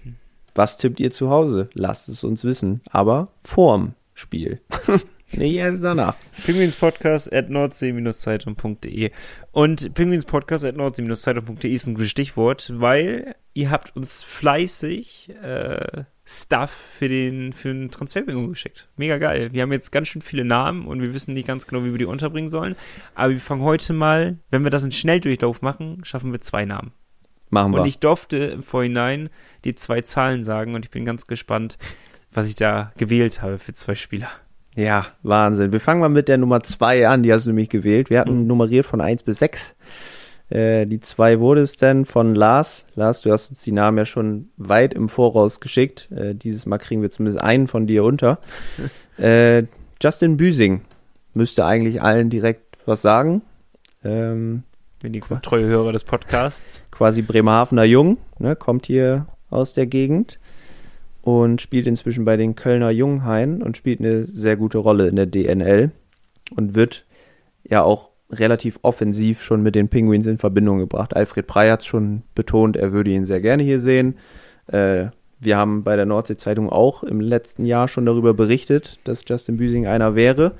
Was tippt ihr zu Hause? Lasst es uns wissen. Aber vorm Spiel. nicht erst danach.
Pinguinspodcast at nordsee-zeitung.de und Pinguinspodcast at nordsee-zeitung.de ist ein gutes Stichwort, weil ihr habt uns fleißig äh, Stuff für den, für den Transferbingo geschickt. Mega geil. Wir haben jetzt ganz schön viele Namen und wir wissen nicht ganz genau, wie wir die unterbringen sollen. Aber wir fangen heute mal, wenn wir das in Schnelldurchlauf machen, schaffen wir zwei Namen.
Machen wir.
Und ich durfte im Vorhinein die zwei Zahlen sagen und ich bin ganz gespannt, was ich da gewählt habe für zwei Spieler.
Ja, Wahnsinn. Wir fangen mal mit der Nummer 2 an. Die hast du nämlich gewählt. Wir hatten
Mhm.
nummeriert von 1 bis 6. Äh, die 2 wurde es dann von Lars. Lars, du hast uns die Namen ja schon weit im Voraus geschickt. Äh, dieses Mal kriegen wir zumindest einen von dir unter. äh, Justin Büsing müsste eigentlich allen direkt was sagen. Ähm,
Wenigstens treue Hörer des Podcasts.
quasi Bremerhavener Jung, ne, kommt hier aus der Gegend und spielt inzwischen bei den Kölner Junghain und spielt eine sehr gute Rolle in der DNL und wird ja auch relativ offensiv schon mit den Penguins in Verbindung gebracht. Alfred Prey hat es schon betont, er würde ihn sehr gerne hier sehen. Äh, wir haben bei der Nordsee-Zeitung auch im letzten Jahr schon darüber berichtet, dass Justin Büsing einer wäre.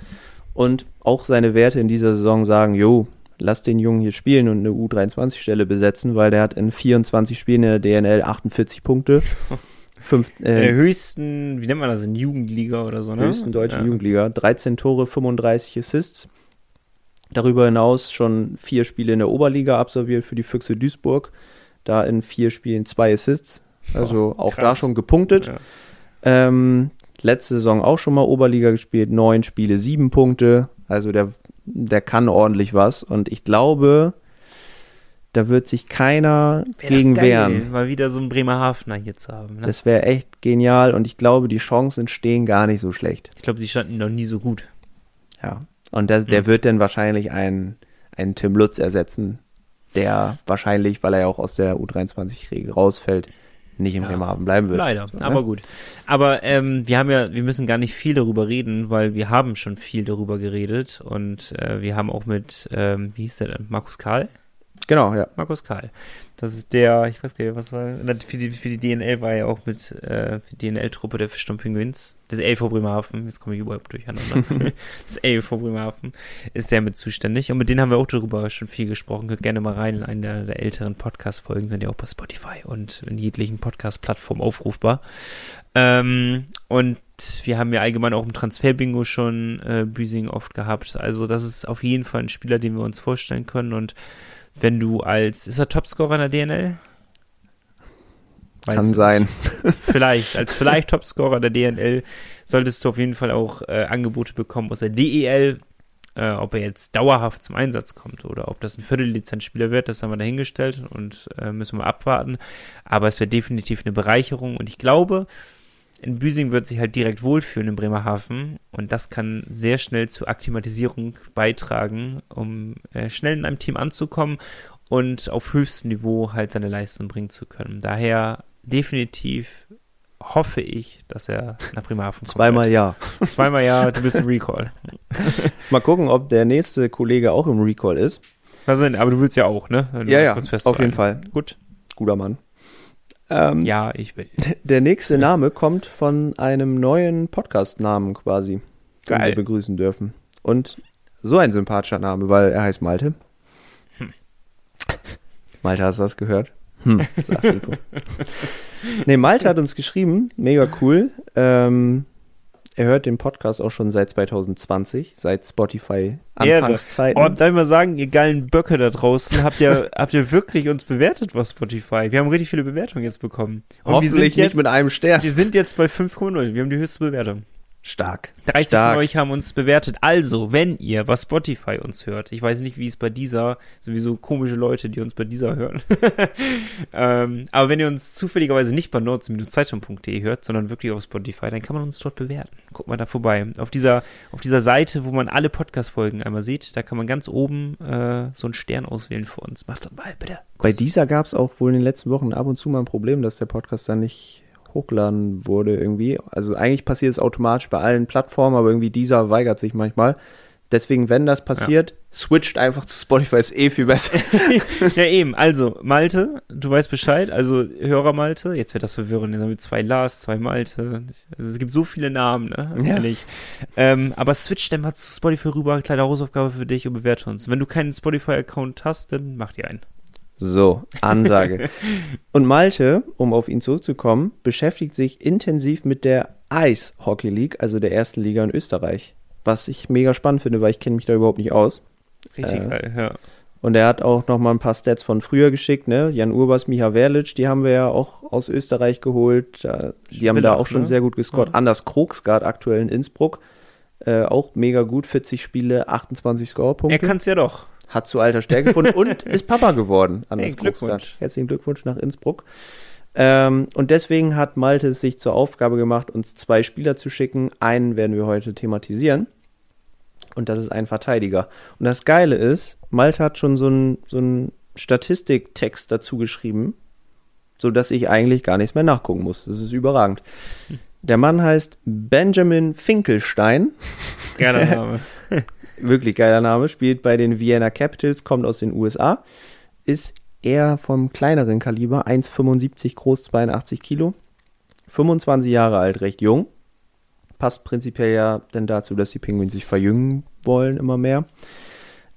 Und auch seine Werte in dieser Saison sagen, jo, lass den Jungen hier spielen und eine U23-Stelle besetzen, weil der hat in 24 Spielen in der DNL 48 Punkte. Fünf,
In der
äh,
höchsten, wie nennt man das, in Jugendliga oder so, ne?
höchsten deutschen
ja.
Jugendliga. 13 Tore, 35 Assists. Darüber hinaus schon vier Spiele in der Oberliga absolviert für die Füchse Duisburg. Da in vier Spielen zwei Assists. Also auch da schon gepunktet.
Ja.
Ähm, letzte Saison auch schon mal Oberliga gespielt, neun Spiele, sieben Punkte. Also der, der kann ordentlich was. Und ich glaube, da wird sich keiner
Wär
gegen
das geil,
wehren.
Mal wieder so einen Bremerhavener hier zu haben. Ne?
Das wäre echt genial. Und ich glaube, die Chancen stehen gar nicht so schlecht.
ich glaube, die standen noch nie so gut.
Ja. Und das, der
Mhm.
wird dann wahrscheinlich einen, einen Tim Lutz ersetzen, der wahrscheinlich, weil er ja auch aus der U23-Regel rausfällt, nicht im
Ja.
Bremerhaven bleiben wird.
Leider,
So, ne?
aber gut. Aber ähm, wir haben ja, wir müssen gar nicht viel darüber reden, weil wir haben schon viel darüber geredet und äh, wir haben auch mit, ähm, wie hieß der denn, Markus Karl?
Genau, ja.
Markus Karl. Das ist der, ich weiß gar nicht, was war, für die, für die DNL war er auch mit, äh, für die DNL-Truppe der Fischsturm Pinguins, das LV Bremerhaven, jetzt komme ich überhaupt durcheinander, das LV Bremerhaven ist der mit zuständig. Und mit denen haben wir auch darüber schon viel gesprochen, könnt gerne mal rein in einen der, der älteren Podcast-Folgen, sind ja auch bei Spotify und in jeglichen Podcast-Plattformen aufrufbar. Ähm, und wir haben ja allgemein auch im Transfer-Bingo schon äh, Büsing oft gehabt, also das ist auf jeden Fall ein Spieler, den wir uns vorstellen können. Und wenn du als, ist er Topscorer in der DNL? Weiß
Kann sein.
vielleicht, als vielleicht Topscorer der DNL solltest du auf jeden Fall auch äh, Angebote bekommen aus der DEL. Äh, ob er jetzt dauerhaft zum Einsatz kommt oder ob das ein Viertellizenzspieler wird, das haben wir dahingestellt und äh, müssen wir abwarten. Aber es wäre definitiv eine Bereicherung und ich glaube, in Büsing wird sich halt direkt wohlfühlen in Bremerhaven und das kann sehr schnell zur Akklimatisierung beitragen, um äh, schnell in einem Team anzukommen und auf höchstem Niveau halt seine Leistung bringen zu können. Daher definitiv hoffe ich, dass er nach Bremerhaven kommt.
Zweimal ja.
Zweimal ja, du bist im Recall.
Mal gucken, ob der nächste Kollege auch im Recall ist.
Denn? Aber du willst ja auch, ne? Du
Ja, ja, auf jeden. Fall.
Gut.
Guter Mann. Ähm,
Ja, ich will.
Der nächste Name kommt von einem neuen Podcast-Namen quasi, den
Geil.
wir begrüßen dürfen. Und so ein sympathischer Name, weil er heißt Malte. Malte, hast du das gehört? Hm, sagt Nico. nee, Malte hat uns geschrieben, mega cool. Ähm, er hört den Podcast auch schon seit 2020, seit Spotify Anfangszeiten.
Oh, darf ich mal sagen, ihr geilen Böcke da draußen, habt ihr, habt ihr wirklich uns bewertet auf Spotify? Wir haben richtig viele Bewertungen jetzt bekommen.
Und Hoffentlich jetzt, nicht mit einem Stern.
Wir sind jetzt bei 5,0. Wir haben die höchste Bewertung.
Stark.
30
Stark.
von euch haben uns bewertet. Also, wenn ihr bei Spotify uns hört, ich weiß nicht, wie es bei dieser, sowieso komische Leute, die uns bei dieser hören. ähm, aber wenn ihr uns zufälligerweise nicht bei nordz-zeitung.de hört, sondern wirklich auf Spotify, dann kann man uns dort bewerten. Guckt mal da vorbei. Auf dieser, auf dieser Seite, wo man alle Podcast-Folgen einmal sieht, da kann man ganz oben äh, so einen Stern auswählen für uns. Macht doch mal bitte.
Bei dieser gab es auch wohl in den letzten Wochen ab und zu mal ein Problem, dass der Podcast dann nicht hochgeladen wurde irgendwie. Also eigentlich passiert es automatisch bei allen Plattformen, aber irgendwie dieser weigert sich manchmal. Deswegen, wenn das passiert, ja. switcht einfach zu Spotify, ist eh viel besser.
ja, eben. Also, Malte, du weißt Bescheid. Also, Hörer Malte, jetzt wird das verwirrend. Jetzt haben wir zwei Lars, zwei Malte. Also, es gibt so viele Namen, ne? Ja. Ehrlich. Ähm, aber switch dann mal zu Spotify rüber. Kleine Hausaufgabe für dich und bewerte uns. Wenn du keinen Spotify-Account hast, dann mach dir einen.
So, Ansage. Und Malte, um auf ihn zurückzukommen, beschäftigt sich intensiv mit der Ice Hockey League, also der ersten Liga in Österreich. Was ich mega spannend finde, weil ich kenne mich da überhaupt nicht aus.
Richtig äh, geil, ja.
Und er hat auch noch mal ein paar Stats von früher geschickt, ne? Jan Urbas, Miha Verlic, die haben wir ja auch aus Österreich geholt. Die haben da auch schon ne? sehr gut gescored. Ja. Anders Krogsgard aktuell in Innsbruck. Äh, auch mega gut, 40 Spiele, 28 Scorepunkte.
Er kann es ja doch
hat zu alter Stärke gefunden und ist Papa geworden. Anders hey, Glückwunsch. Herzlichen Glückwunsch nach Innsbruck. Ähm, und deswegen hat Malte es sich zur Aufgabe gemacht, uns zwei Spieler zu schicken. Einen werden wir heute thematisieren. Und das ist ein Verteidiger. Und das Geile ist, Malte hat schon so einen so Statistiktext dazu geschrieben, sodass ich eigentlich gar nichts mehr nachgucken muss. Das ist überragend. Der Mann heißt Benjamin Finkelstein.
Geiler Name.
Wirklich geiler Name, spielt bei den Vienna Capitals, kommt aus den USA, ist eher vom kleineren Kaliber, 1,75 groß, 82 Kilo, 25 Jahre alt, recht jung. Passt prinzipiell ja denn dazu, dass die Penguins sich verjüngen wollen, immer mehr.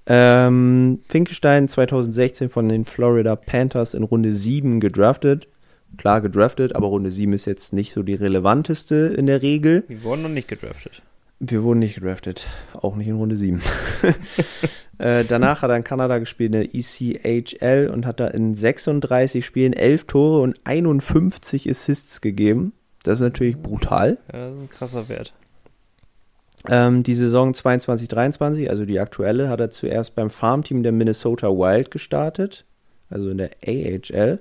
Ähm, Finkelstein 2016 von den Florida Panthers in Runde 7 gedraftet. Klar gedraftet, aber Runde 7 ist jetzt nicht so die relevanteste in der Regel.
Die wurden noch nicht gedraftet.
Wir wurden nicht gedraftet, auch nicht in Runde 7. äh, danach hat er in Kanada gespielt in der ECHL und hat da in 36 Spielen 11 Tore und 51 Assists gegeben. Das ist natürlich brutal.
Ja, das ist ein krasser Wert.
Ähm, die Saison 22-23, also die aktuelle, hat er zuerst beim Farmteam der Minnesota Wild gestartet, also in der AHL,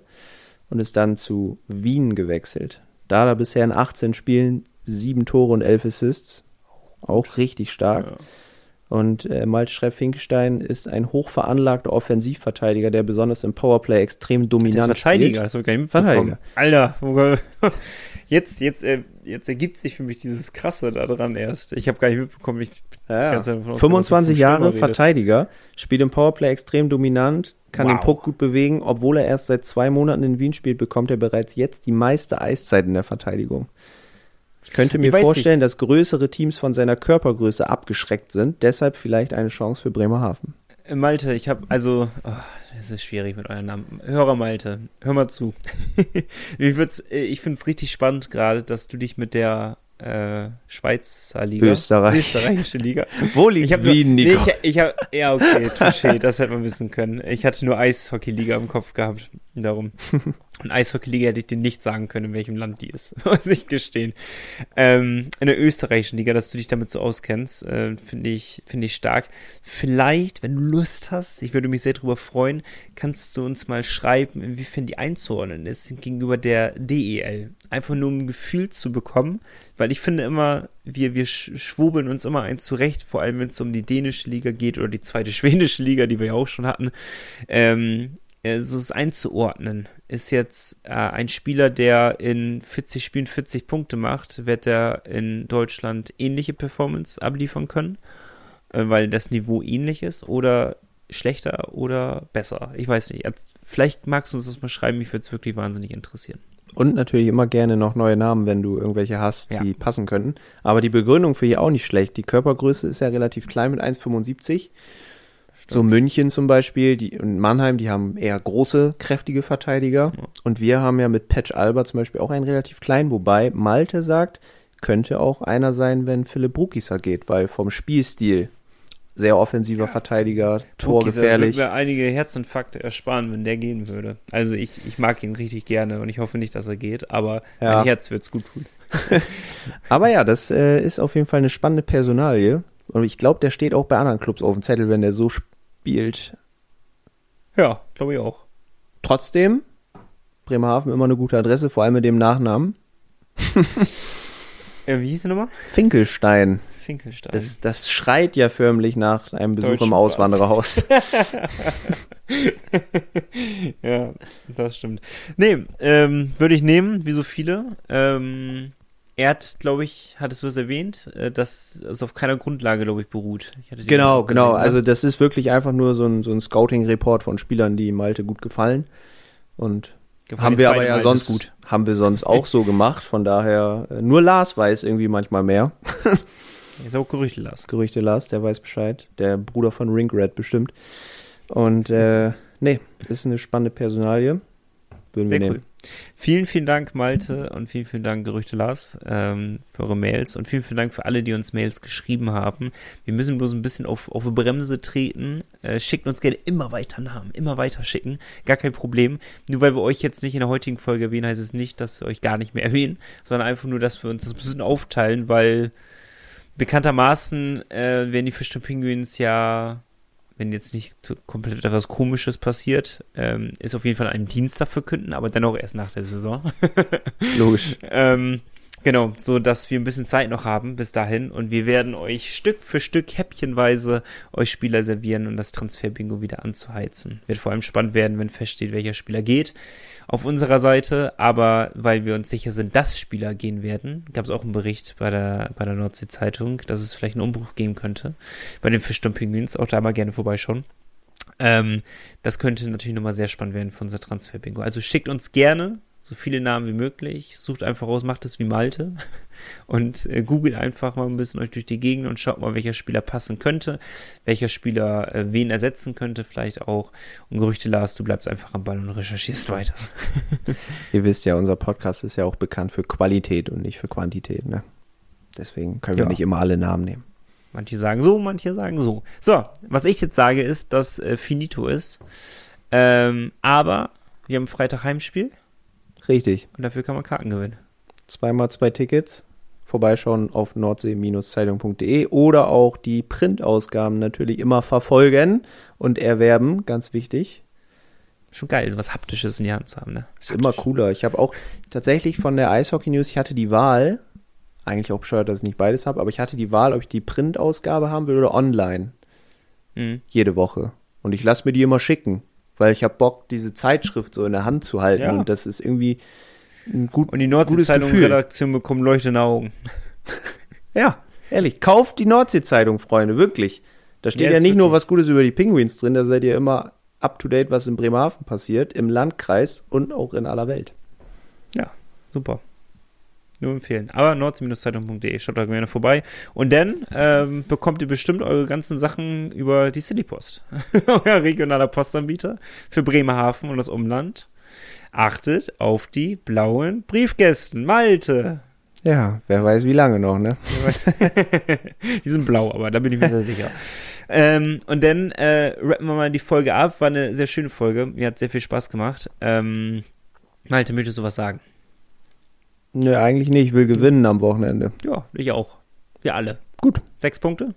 und ist dann zu Wien gewechselt. Da hat er bisher in 18 Spielen 7 Tore und 11 Assists auch richtig stark. Ja. Und äh, Malte Schrepp-Finkelstein ist ein hochveranlagter Offensivverteidiger, der besonders im Powerplay extrem dominant
ist. Verteidiger, das habe ich gar nicht Verteidiger. Alter, jetzt, jetzt, äh, jetzt ergibt sich für mich dieses Krasse daran erst. Ich habe gar nicht mitbekommen, ich
ja. 25 Jahre Verteidiger, spielt im Powerplay extrem dominant, kann wow. den Puck gut bewegen. Obwohl er erst seit zwei Monaten in Wien spielt, bekommt er bereits jetzt die meiste Eiszeit in der Verteidigung. Ich könnte mir ich vorstellen, dass größere Teams von seiner Körpergröße abgeschreckt sind. Deshalb vielleicht eine Chance für Bremerhaven.
Äh, Malte, ich habe also, oh, das ist schwierig mit euren Namen. Hörer Malte, hör mal zu. ich äh, ich finde es richtig spannend gerade, dass du dich mit der äh, Schweizer Liga.
Österreich.
Österreichische Liga.
Wo liegt ich Wien,
nur, Nico? Nee, ich, ich hab, ja, okay, touché, das hätte man wissen können. Ich hatte nur Eishockey-Liga im Kopf gehabt, darum. Und Eishockey-Liga hätte ich dir nicht sagen können, in welchem Land die ist, muss ich gestehen. Ähm, in der österreichischen Liga, dass du dich damit so auskennst, äh, finde ich, finde ich stark. Vielleicht, wenn du Lust hast, ich würde mich sehr darüber freuen, kannst du uns mal schreiben, inwiefern die einzuordnen ist gegenüber der DEL. Einfach nur um ein Gefühl zu bekommen, weil ich finde immer, wir, wir schwurbeln uns immer ein zurecht, vor allem wenn es um die dänische Liga geht oder die zweite schwedische Liga, die wir ja auch schon hatten. Ähm, äh, so es einzuordnen. Ist jetzt äh, ein Spieler, der in 40 Spielen 40 Punkte macht, wird er in Deutschland ähnliche Performance abliefern können, äh, weil das Niveau ähnlich ist oder schlechter oder besser. Ich weiß nicht. Vielleicht magst du uns das mal schreiben, mich würde es wirklich wahnsinnig interessieren.
Und natürlich immer gerne noch neue Namen, wenn du irgendwelche hast, die ja. passen könnten. Aber die Begründung für hier auch nicht schlecht. Die Körpergröße ist ja relativ klein mit 1,75 So München zum Beispiel die, und Mannheim, die haben eher große, kräftige Verteidiger. Und wir haben ja mit Patch Alba zum Beispiel auch einen relativ kleinen, wobei Malte sagt, könnte auch einer sein, wenn Philipp Brukisa geht, weil vom Spielstil sehr offensiver Verteidiger, torgefährlich.
würde mir einige Herzinfarkte ersparen, wenn der gehen würde. Also ich, ich mag ihn richtig gerne und ich hoffe nicht, dass er geht, aber
Ja.
mein Herz wird's gut tun.
Aber ja, das äh, ist auf jeden Fall eine spannende Personalie. Und ich glaube, der steht auch bei anderen Clubs auf dem Zettel, wenn der so spielt.
Ja, glaube ich auch.
Trotzdem, Bremerhaven immer eine gute Adresse, vor allem mit dem Nachnamen.
Äh, wie hieß der nochmal?
Finkelstein.
Finkelstein.
Das, das schreit ja förmlich nach einem Besuch im Auswandererhaus.
ja, das stimmt. Nee, ähm, würde ich nehmen, wie so viele. Ähm, er hat, glaube ich, hattest du es erwähnt, äh, dass es auf keiner Grundlage, glaube ich, beruht. Ich
genau, genau.
ne?
Also das ist wirklich einfach nur so ein, so ein Scouting-Report von Spielern, die Malte gut gefallen. Und
Gefallen
haben wir aber ja
Altes
sonst
gut.
haben wir sonst auch so gemacht. Von daher, äh, nur Lars weiß irgendwie manchmal mehr.
Ist auch Gerüchte las.
Gerüchte Lars, der weiß Bescheid. Der Bruder von Ringred bestimmt. Und äh, nee, ist eine spannende Personalie. Würden wir
Sehr
nehmen.
cool. Vielen, vielen Dank, Malte, und vielen, vielen Dank, Gerüchte Lars, ähm, für eure Mails und vielen, vielen Dank für alle, die uns Mails geschrieben haben. Wir müssen bloß ein bisschen auf, auf die Bremse treten. Äh, schickt uns gerne immer weiter Namen, immer weiter schicken. Gar kein Problem. Nur weil wir euch jetzt nicht in der heutigen Folge erwähnen, heißt es nicht, dass wir euch gar nicht mehr erwähnen, sondern einfach nur, dass wir uns das ein bisschen aufteilen, weil bekanntermaßen äh, werden die Fisch und Penguins ja wenn jetzt nicht komplett etwas Komisches passiert, ähm, ist auf jeden Fall ein Dienstag verkünden, aber dennoch erst nach der Saison.
Logisch.
ähm, genau, so dass wir ein bisschen Zeit noch haben bis dahin und wir werden euch Stück für Stück häppchenweise euch Spieler servieren und das Transferbingo wieder anzuheizen. Wird vor allem spannend werden, wenn feststeht, welcher Spieler geht auf unserer Seite, aber weil wir uns sicher sind, dass Spieler gehen werden, gab es auch einen Bericht bei der, bei der Nordsee-Zeitung, dass es vielleicht einen Umbruch geben könnte bei den Fischsturm-Pinguins, auch da mal gerne vorbeischauen. Ähm, das könnte natürlich nochmal sehr spannend werden für unser Transfer-Bingo. Also schickt uns gerne so viele Namen wie möglich, sucht einfach raus, macht es wie Malte und äh, googelt einfach mal ein bisschen euch durch die Gegend und schaut mal, welcher Spieler passen könnte, welcher Spieler äh, wen ersetzen könnte, vielleicht auch. Und Gerüchte Lars, du bleibst einfach am Ball und recherchierst weiter.
Ihr wisst ja, unser Podcast ist ja auch bekannt für Qualität und nicht für Quantität. Ne? Deswegen können wir
Ja.
nicht immer alle Namen nehmen.
Manche sagen so, manche sagen so. So, was ich jetzt sage, ist, dass äh, Finito ist. Ähm, aber wir haben Freitag Heimspiel
Richtig.
und dafür kann man Karten gewinnen.
Zweimal zwei Tickets. Vorbeischauen auf nordsee-zeitung.de oder auch die Printausgaben natürlich immer verfolgen und erwerben. Ganz wichtig.
Schon geil, so was Haptisches in die Hand zu haben, ne?
Ist immer cooler. Ich habe auch tatsächlich von der Eishockey News, ich hatte die Wahl, eigentlich auch bescheuert, dass ich nicht beides habe, aber ich hatte die Wahl, ob ich die Printausgabe haben will oder online.
Mhm.
Jede Woche. Und ich lasse mir die immer schicken, weil ich habe Bock, diese Zeitschrift so in der Hand zu halten.
Ja.
Und das ist irgendwie ein gut,
Und die. Nordsee-Zeitung-Redaktion bekommt leuchtende Augen.
Ja, ehrlich. Kauft die Nordsee-Zeitung, Freunde, wirklich. Da steht
Ja,
ja, nicht nur was Gutes über die Penguins drin, da seid ihr immer up to date, was in Bremerhaven passiert, im Landkreis und auch in aller Welt.
Ja, super. Nur empfehlen. Aber nordsee-zeitung.de, schaut da gerne vorbei. Und dann ähm, bekommt ihr bestimmt eure ganzen Sachen über die Citypost. Euer regionaler Postanbieter für Bremerhaven und das Umland. Achtet auf die blauen Briefkästen. Malte.
Ja, wer weiß wie lange noch, ne?
die sind blau, aber da bin ich mir sehr sicher. Ähm, und dann äh, rappen wir mal die Folge ab. War eine sehr schöne Folge. Mir hat sehr viel Spaß gemacht. Ähm, Malte, möchtest du was sagen?
Ne, eigentlich nicht. Ich will gewinnen am Wochenende.
Ja, ich auch. Wir alle.
Gut.
Sechs Punkte?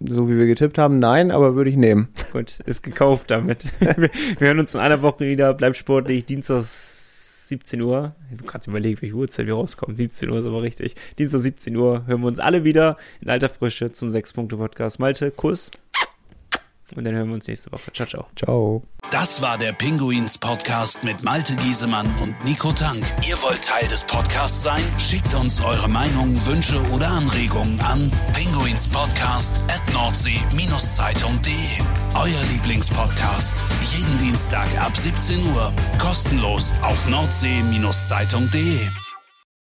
So wie wir getippt haben, nein, aber würde ich nehmen.
Gut, ist gekauft damit. wir, wir hören uns in einer Woche wieder. Bleibt sportlich. Dienstag 17 Uhr. Ich habe gerade überlegt, welche Uhrzeit wir rauskommen. 17 Uhr ist aber richtig. Dienstag 17 Uhr hören wir uns alle wieder in alter Frische zum 6-Punkte-Podcast. Malte, Kuss. Und dann hören wir uns nächste Woche. Ciao, ciao.
Ciao.
Das war der Pinguins Podcast mit Malte Giesemann und Nico Tank. Ihr wollt Teil des Podcasts sein? Schickt uns eure Meinungen, Wünsche oder Anregungen an pinguinspodcast at nordsee-zeitung.de. Euer Lieblingspodcast. Jeden Dienstag ab 17 Uhr. Kostenlos auf nordsee-zeitung.de.